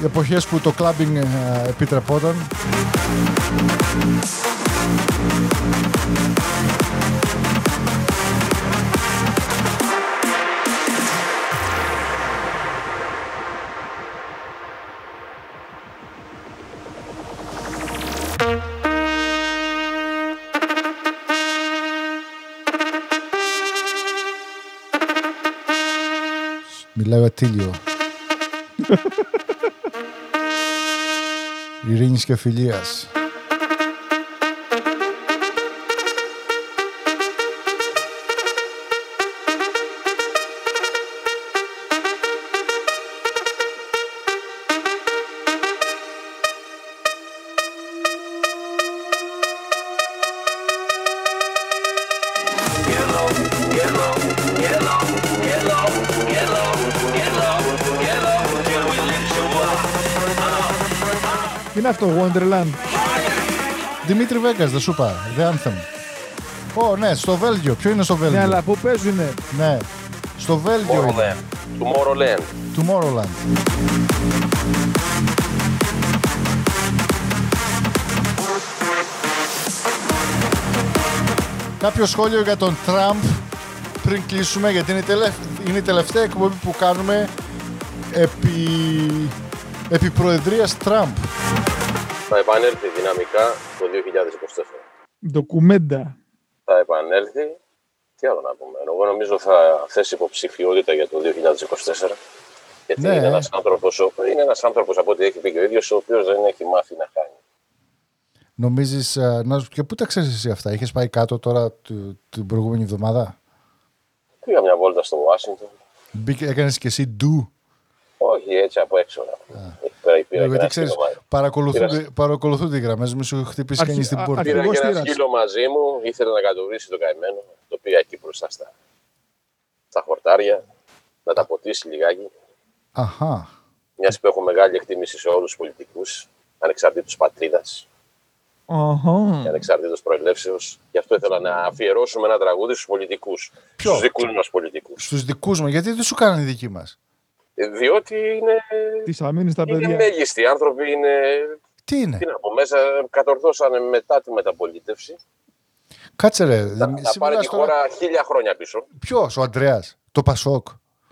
S1: οι εποχές που το clubbing ε, επιτρεπόταν. Ατήλιο. Ειρήνης και φιλίας.
S5: Είναι αυτό, Wonderland.
S1: Δημήτρη Βέγκας, δεν σου είπα. The Anthem. Ω, ναι, στο Βέλγιο. Ποιο είναι στο Βέλγιο;
S5: Ναι, αλλά πού παίζουνε;
S1: Ναι. Στο Βέλγιο είναι.
S6: Tomorrowland. Tomorrowland.
S1: Tomorrowland. Κάποιο σχόλιο για τον Τραμπ πριν κλείσουμε, γιατί είναι η, τελευ... είναι η τελευταία εκπομπή που κάνουμε επί, επί προεδρίας Τραμπ.
S6: Θα επανέλθει δυναμικά το 2024.
S5: Ντοκουμέντα.
S6: Θα επανέλθει. Τι άλλο να πούμε. Εγώ νομίζω θα θέσει υποψηφιότητα για το 2024. Γιατί
S1: Ναι.
S6: είναι ένας άνθρωπος, ο- είναι ένας άνθρωπος από ό,τι έχει πει και ο ίδιος, ο οποίος δεν έχει μάθει να χάνει.
S1: Νομίζεις, ε, να... και πού τα ξέρεις εσύ αυτά, είχες πάει κάτω τώρα του- την προηγούμενη εβδομάδα;
S6: Πήγα μια βόλτα στο Ουάσιγκτον.
S1: Μπήκε, έκανες και εσύ ντου;
S6: Όχι έτσι από έξω. να πούμε. Εκεί πέρα πήρα και
S1: Γιατί
S6: ένα
S1: ξέρεις,
S6: σκύλο μαζί.
S1: παρακολουθούνται,
S6: Πήρα-
S1: παρακολουθούνται οι γραμμές, μη σου χτυπήσει
S5: Αρχι-
S1: κανείς την
S5: α-
S1: πόρτα.
S6: Πήρα και
S5: Αρχηγός
S6: ένα
S5: τύρας.
S6: σκύλο μαζί μου, ήθελε να κατουρίσει το καημένο. Το πήγα εκεί μπροστά στα, στα χορτάρια, να τα ποτίσει λιγάκι.
S1: Αχα.
S6: Μιας που έχω μεγάλη εκτίμηση σε όλους τους πολιτικούς, ανεξαρτήτως πατρίδας
S5: Αχα.
S6: και ανεξαρτήτως προελεύσεως. Γι' αυτό ήθελα να αφιερώσουμε ένα τραγούδι στους πολιτικούς. Στους δικούς μας πολιτικούς.
S1: Στους δικούς μου, γιατί δεν σου κάνανε οι δικοί μας;
S6: Διότι είναι,
S5: Της αμήνης τα
S6: είναι
S5: παιδιά.
S6: μέγιστοι. Οι άνθρωποι είναι.
S1: Τι είναι;
S6: Τι να πω, μέσα κατορθώσανε μετά τη μεταπολίτευση.
S1: Κάτσε ρε,
S6: Να, να
S1: εσύ
S6: πάρει
S1: μιλάς
S6: τη
S1: τώρα...
S6: χώρα χίλια χρόνια πίσω.
S1: Ποιος, ο Αντρέας, το Πασόκ;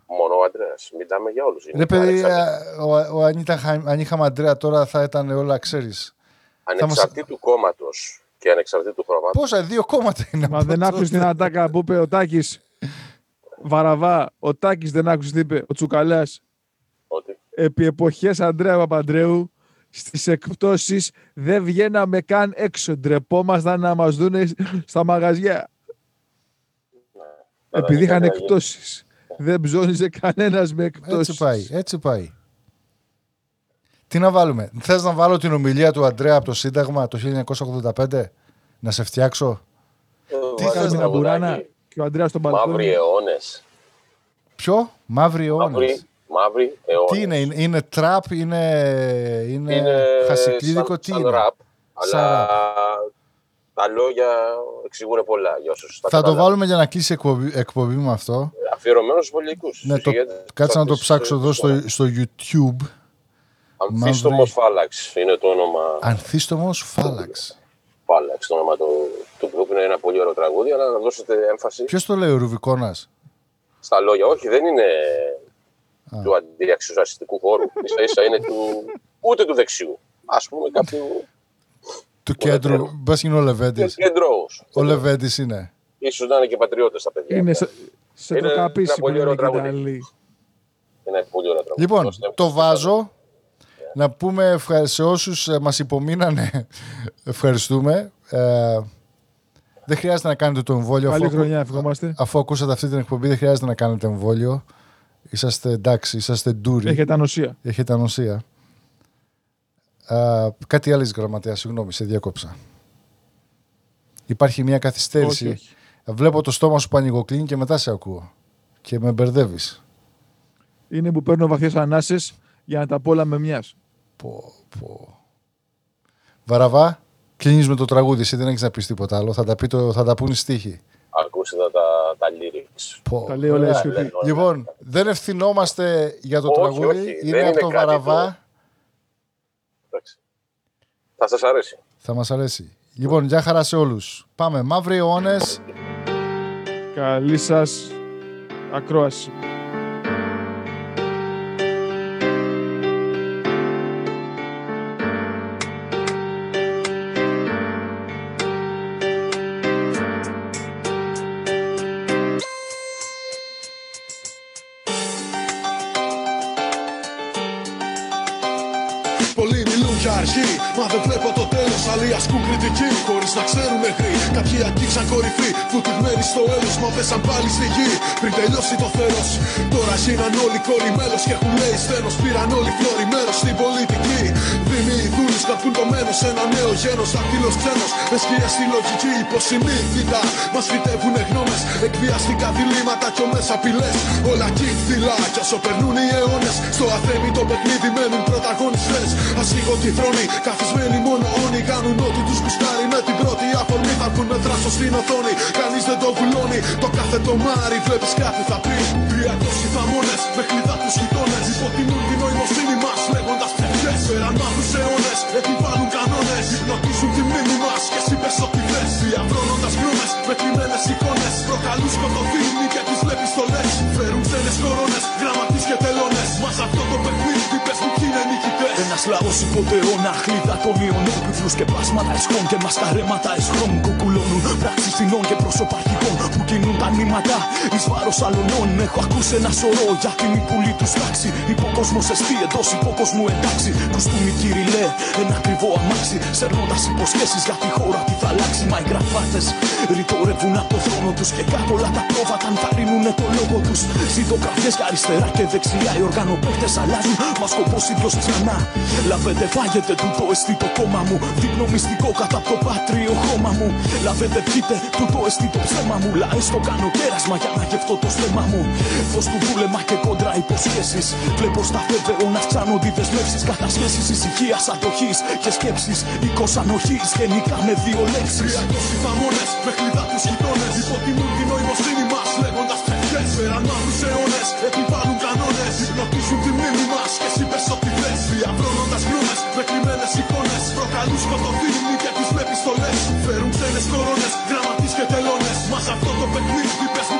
S6: Μόνο ο Αντρέα. Μιλάμε για όλους.
S1: Ρε παιδί, ε, ο, ο Ανίτα, Χα- αν είχαμε Αντρέα τώρα θα ήταν όλα, ξέρεις.
S6: Ανεξαρτήτου κόμματος και ανεξαρτήτου χρώματο.
S1: Πόσα, δύο κόμματα είναι.
S5: Μα δεν άκουσες την ατάκα που είπε ο Τάκης; Βαραβά, ο Τάκης δεν άκουσε τι είπε. Ο Τσουκαλάς.
S6: Ότι.
S5: Επί εποχές Αντρέα Παπαντρέου, στις εκπτώσεις δεν βγαίναμε καν έξω. Ντρεπόμασταν να μας δούνε στα μαγαζιά.
S6: Ναι,
S5: Επειδή είχαν
S6: ναι, ναι,
S5: εκπτώσεις. Δεν ψώνιζε κανένας με εκπτώσεις.
S1: Έτσι πάει, έτσι πάει. Τι να βάλουμε. Θες να βάλω την ομιλία του Αντρέα από το Σύνταγμα το 1985, να σε φτιάξω.
S6: Τι
S5: Είχαμε την Αμπουράνα; Και ο Αντρέα στον
S6: Μαύροι
S5: μπαλκόνι.
S6: αιώνες.
S1: Ποιο; Μαύροι αιώνες.
S6: Μαύροι, μαύροι αιώνες.
S1: Τι είναι, είναι, είναι τραπ, είναι, είναι,
S6: Είναι
S1: χασικλίδικο,
S6: σαν,
S1: τι
S6: σαν
S1: είναι;
S6: ραπ,
S1: Σαν
S6: αλλά
S1: ραπ.
S6: τα λόγια εξηγούν πολλά για όσους τα
S1: Θα το
S6: καταλάβουν.
S1: βάλουμε για να κλείσει η εκπομπή, εκπομπή με αυτό.
S6: Αφιερωμένος στους πολιτικούς.
S1: Ναι,
S6: στους
S1: το,
S6: ηγέτες
S1: κάτσε να το
S6: της-
S1: ψάξω εδώ στο, στο YouTube.
S6: Αμφίστομος
S1: Μαύρη-
S6: Φάλαξ είναι το όνομα.
S1: Ανθίστομος Φάλαξ.
S6: Φάλαξ, το όνομα του, του group. Είναι ένα πολύ ωραίο τραγούδι, αλλά να δώσετε έμφαση
S1: Ποιος το λέει ο Ρουβικόνας.
S6: στα λόγια. Όχι, δεν είναι του αντιαξιοσαστικού χώρου. σα ίσα είναι του, ούτε του δεξιού. Ας πούμε κάποιου
S1: Του κέντρου. Μπας είναι ο Λεβέντης.
S6: κεντρώους.
S1: Ο Λεβέντης είναι.
S6: Ίσως να είναι και πατριώτες τα παιδιά.
S5: Είναι σε, σε
S6: Είναι
S5: το
S6: ένα
S5: καπίσι που
S6: πολύ
S5: λένε
S6: ωραίο
S5: και τα
S6: τραγούδι.
S5: άλλοι.
S6: Είναι πολύ ωραίο τραγούδι.
S1: Λοιπόν,
S6: Δώστε
S1: το βάζω. Να πούμε ευχα- σε όσους ε, μας υπομείνανε ευχαριστούμε. Ε, δεν χρειάζεται να κάνετε το εμβόλιο.
S5: Καλή
S1: αφού,
S5: χρονιά, ευχόμαστε.
S1: αφού ακούσατε αυτή την εκπομπή δεν χρειάζεται να κάνετε εμβόλιο. Είσαστε εντάξει, είσαστε ντούρι.
S5: Έχετε ανοσία.
S1: Έχετε ανοσία. Ε, κάτι άλλο γραμματέα, συγγνώμη, σε διακόψα. Υπάρχει μια καθυστέρηση.
S5: Όχι, όχι.
S1: Βλέπω το στόμα σου που ανοιγοκλίνει και μετά σε ακούω. Και με μπερδεύεις.
S5: Είναι που παίρνω βαθιές ανάσες για να τα πω όλα με μιας.
S1: Πω, πω. Βαραβά, κλείνεις με το τραγούδι. Εσύ δεν έχεις να πεις τίποτα άλλο. Θα τα, πει το, θα τα πούν οι στίχοι.
S6: Ακούσετε τα, τα lyrics.
S1: Πω.
S5: Τα λέει όλα η
S1: Ωραία.
S5: Σιωπή.
S1: Λοιπόν, δεν ευθυνόμαστε για το
S6: Όχι,
S1: τραγούδι.
S6: όχι.
S1: Είναι
S6: Δεν
S1: από
S6: είναι
S1: το
S6: κάτι
S1: Βαραβά.
S6: Εντάξει. Θα σας αρέσει.
S1: Θα μας αρέσει. Λοιπόν, γεια χαρά σε όλους. Πάμε. Μαύροι αιώνες.
S5: Καλή σας ακρόαση.
S9: Ασκούν κριτική, χωρίς να ξέρουν μέχρι. Κάποιοι αγγίξαν κορυφή, βουτυγμένοι στο έλο. Μα πέσαν πάλι στη γη, πριν τελειώσει το θέρος Τώρα γίναν όλοι κόλλοι μέλο και έχουν λέει σθένο. Πήραν όλοι φλόροι μέρο στην πολιτική. Δήμοι οι δούλοι σκαπούν το μένος. Ένα νέο γένος, δακτύλο ξένος. Με σκία στη λογική, υποσυνείδητα. Μας φυτεύουν γνώμες, εκβιαστικά διλήμματα κι ομές απειλές. Όλα κύφθυλα, κι όσο περνούν οι αιώνες. Στο αθέμητο παιχνίδι μένουν πρωταγωνιστές. Α το θρόνοι
S21: μόνοι. Καθισμένοι μόνο όνοι κάνουν ό,τι τους κουστάρει. Με την πρώτη αφορμή θα βγουν με δράσο στην οθόνη. Κανείς δεν το βουλώνει. Το κάθε το μάρι βλέπεις κάτι θα πεις. 300 θαμώνες με κλειδά τους γειτόνες. Υποτιμούν την νοημοσύνη μας λέγοντας ψευδέ. Πέραν μάθου αιώνες επιβάλλουν κανόνες. Υπνοτίζουν τη μνήμη μας και εσύ πες ό,τι θες. Διαβρώνοντας γνώμε με κλειμένε εικόνες. Προκαλούν σκοτωθήνη και τις βλέπεις στολές. Φέρουν ξένες κορώνες, γραμματείς και τελώνες. Μας αυτό το παιχνίδι πες μου κι είναι νικητές.
S16: Ένας λαός υποτεώνα, χλίδα των ιονόπιβλου και πλάσματα εσχών και μασκαρέματα εσχρών κουκουλώνουν πράξεις φινών και πρόσωπα αρχικών που κινούν τα νήματα εις βάρος αλωνών. Έχω ακούσει ένα σωρό για την υπουλή τους τάξη. Υποκόσμος εστί εντός υποκόσμου εντάξει. Κουστούμι κυριλέ, ένα ακριβό αμάξι. Σερνώντα υποσχέσεις για τη χώρα τι θα αλλάξει. Μα οι γραφάτες ρητορεύουν από το θρόνο τους και κάτω όλα τα πρόβατα ενθαρρύνουν το λόγο τους. Ζητογραφιέ για αριστερά και δεξιά οι οργανοπαίχτες αλλάζουν. Μα σκοπός ίδιο ξανά. Λαβέτε, φάγετε τούτο εστί το κόμμα μου. Δείχνω μυστικό κατά από το πάτριο χώμα μου. Λαβέτε, πιείτε τούτο εστί το ψέμα μου. Λαέ το κάνω κέρασμα για να γευτώ το στέμα μου. Φως του βούλεμα και κόντρα υποσχέσεις. Βλέπω στα φεύγω να αυξάνονται οι δεσμεύσει. Κατασχέσεις ησυχίας, αντοχή και σκέψεις. Οίκος ανοχής γενικά με δύο λέξεις.
S21: 300 θαμώνε με κλειδά τους γειτόνε. Υποτιμούν την νοημοσύνη μα λέγοντα ψευδέ. Πέραν μάθου αιώνες επιβάλλουν κανόνες. Υπνοτίζουν τη μνήμη μας και εσύ πες ό,τι θες. Διαβρώνοντας γνώμε με κλειμένε εικόνες. Προκαλούν σκοτωθήνη και τι βλέπει στολέ. Φέρουν ξένες κορώνες, γραμματείς και τελώνες. Μας αυτό το παιχνίδι πες μου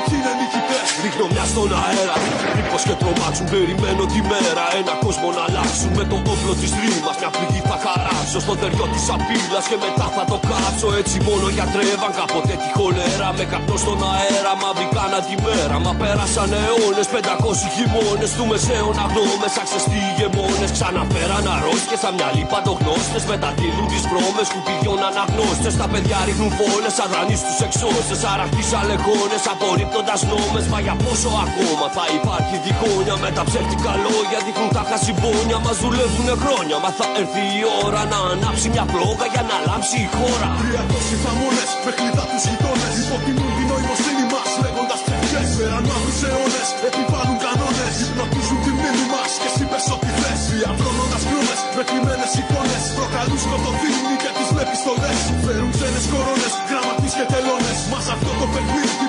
S21: κι είναι νικητέ.
S16: Ρίχνω μια στον αέρα. Μήπως και τρομάξουν, περιμένω τη μέρα. Ένα κόσμο να αλλάξουν με το όπλο της ρήμα. Μια πληγή θα χαράξω στο τεριό της απειλάς και μετά θα το κάψω. Έτσι μόνο γιατρεύαν κάποτε τη χολέρα. Με καπνό στον αέρα, μα βρήκαν τη μέρα. Μα πέρασαν αιώνες, 500 χειμώνες του μεσαίων αγνώμε. Αξεστοί ηγεμόνε ξαναφέραν αρρώστιε. Σαν μια λίπα το γνώστες μεταδίδουν τι βρώμε σκουπιδιών αναγνώστες. Τα παιδιά ρίχνουν φόλε, αδρανεί στου εξώστε. Αραχτείς αλεγόνε, απορρίπτοντας νόμες. Μα για πόσο ακόμα θα υπάρχει διχόνια με τα ψεύτικα λόγια. Δείχνουν τα χασιμπόνια, μας δουλεύουν χρόνια. Μα θα έρθει η ώρα να ανάψει μια πλόγα για να λάμψει η χώρα.
S21: 300 θαμώνες με κλειδά τους γειτόνες. Υποτιμούν την νοημοσύνη μας λέγοντας ψευδέ. Πέραν μάθου αιώνες επιβάλλουν κανόνες. Υπνοτίζουν τη μνήμη μας και εσύ πες ό,τι θες. Διαβρώνοντα γνώμε με κλειμένε εικόνες. Προκαλούν σκοτωθήνη και τι βλέπει στολέ. Φέρουν ξένες κορώνες, γραμματείς και τελώνες. Μας αυτό το παιχνίδι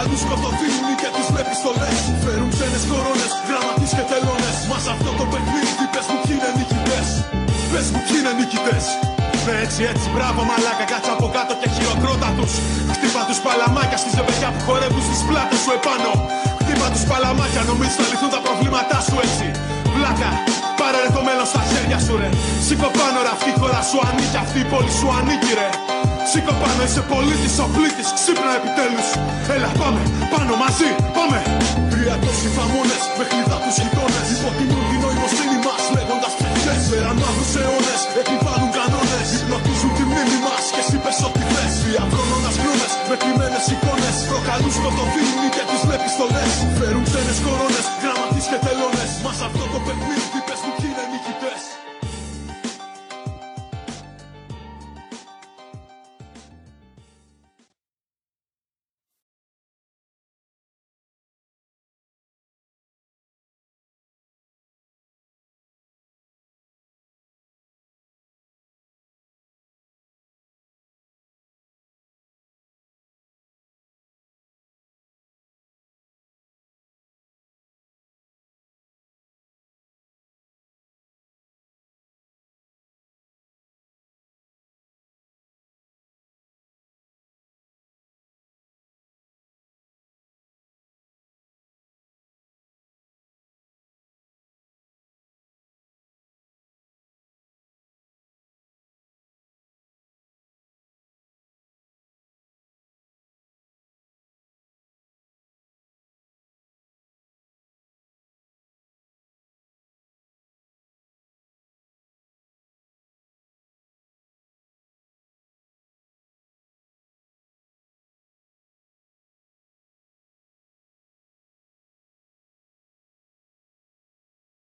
S21: εικόνε. Προκαλούν σκοτωθήνη και τι βλέπει στολέ. Φέρουν ξένες κορώνες, γραμματείς και τελώνες. Μας αυτό το παιχνίδι πες μου κι είναι νικητές. Πες μου κι είναι νικητές. Ναι, έτσι, έτσι, μπράβο μαλάκα, κάτσε από κάτω και χειροκρότα τους Χτύπα τους παλαμάκια στη ζευγιά που χορεύουν στις πλάτες σου επάνω Χτύπα τους παλαμάκια, νομίζεις θα λυθούν τα προβλήματά σου έτσι Βλάκα, Πάρε ρε το μέλλον στα χέρια σου ρε. Σήκω πάνω ρε αυτή η χώρα σου ανήκει Αυτή η πόλη σου ανήκει ρε. Σήκω πάνω είσαι πολίτης ο πλήτης Ξύπνα επιτέλους. Έλα πάμε πάνω μαζί πάμε. Τρία τόσοι φαμούνες με χλίδα τους γειτόνες. Υποτιμούν την νοημοσύνη μας λέγοντας ψυχές Πέραν μαύρους αιώνες. Επιβάλλουν κανόνες Υπνοτίζουν τη μνήμη μας. Και εσύ πες ό,τι θες Διαβρώνοντας με κρυμμένες εικόνες. Προκαλούν σκοτωθεί και τις με πιστολές Φέρουν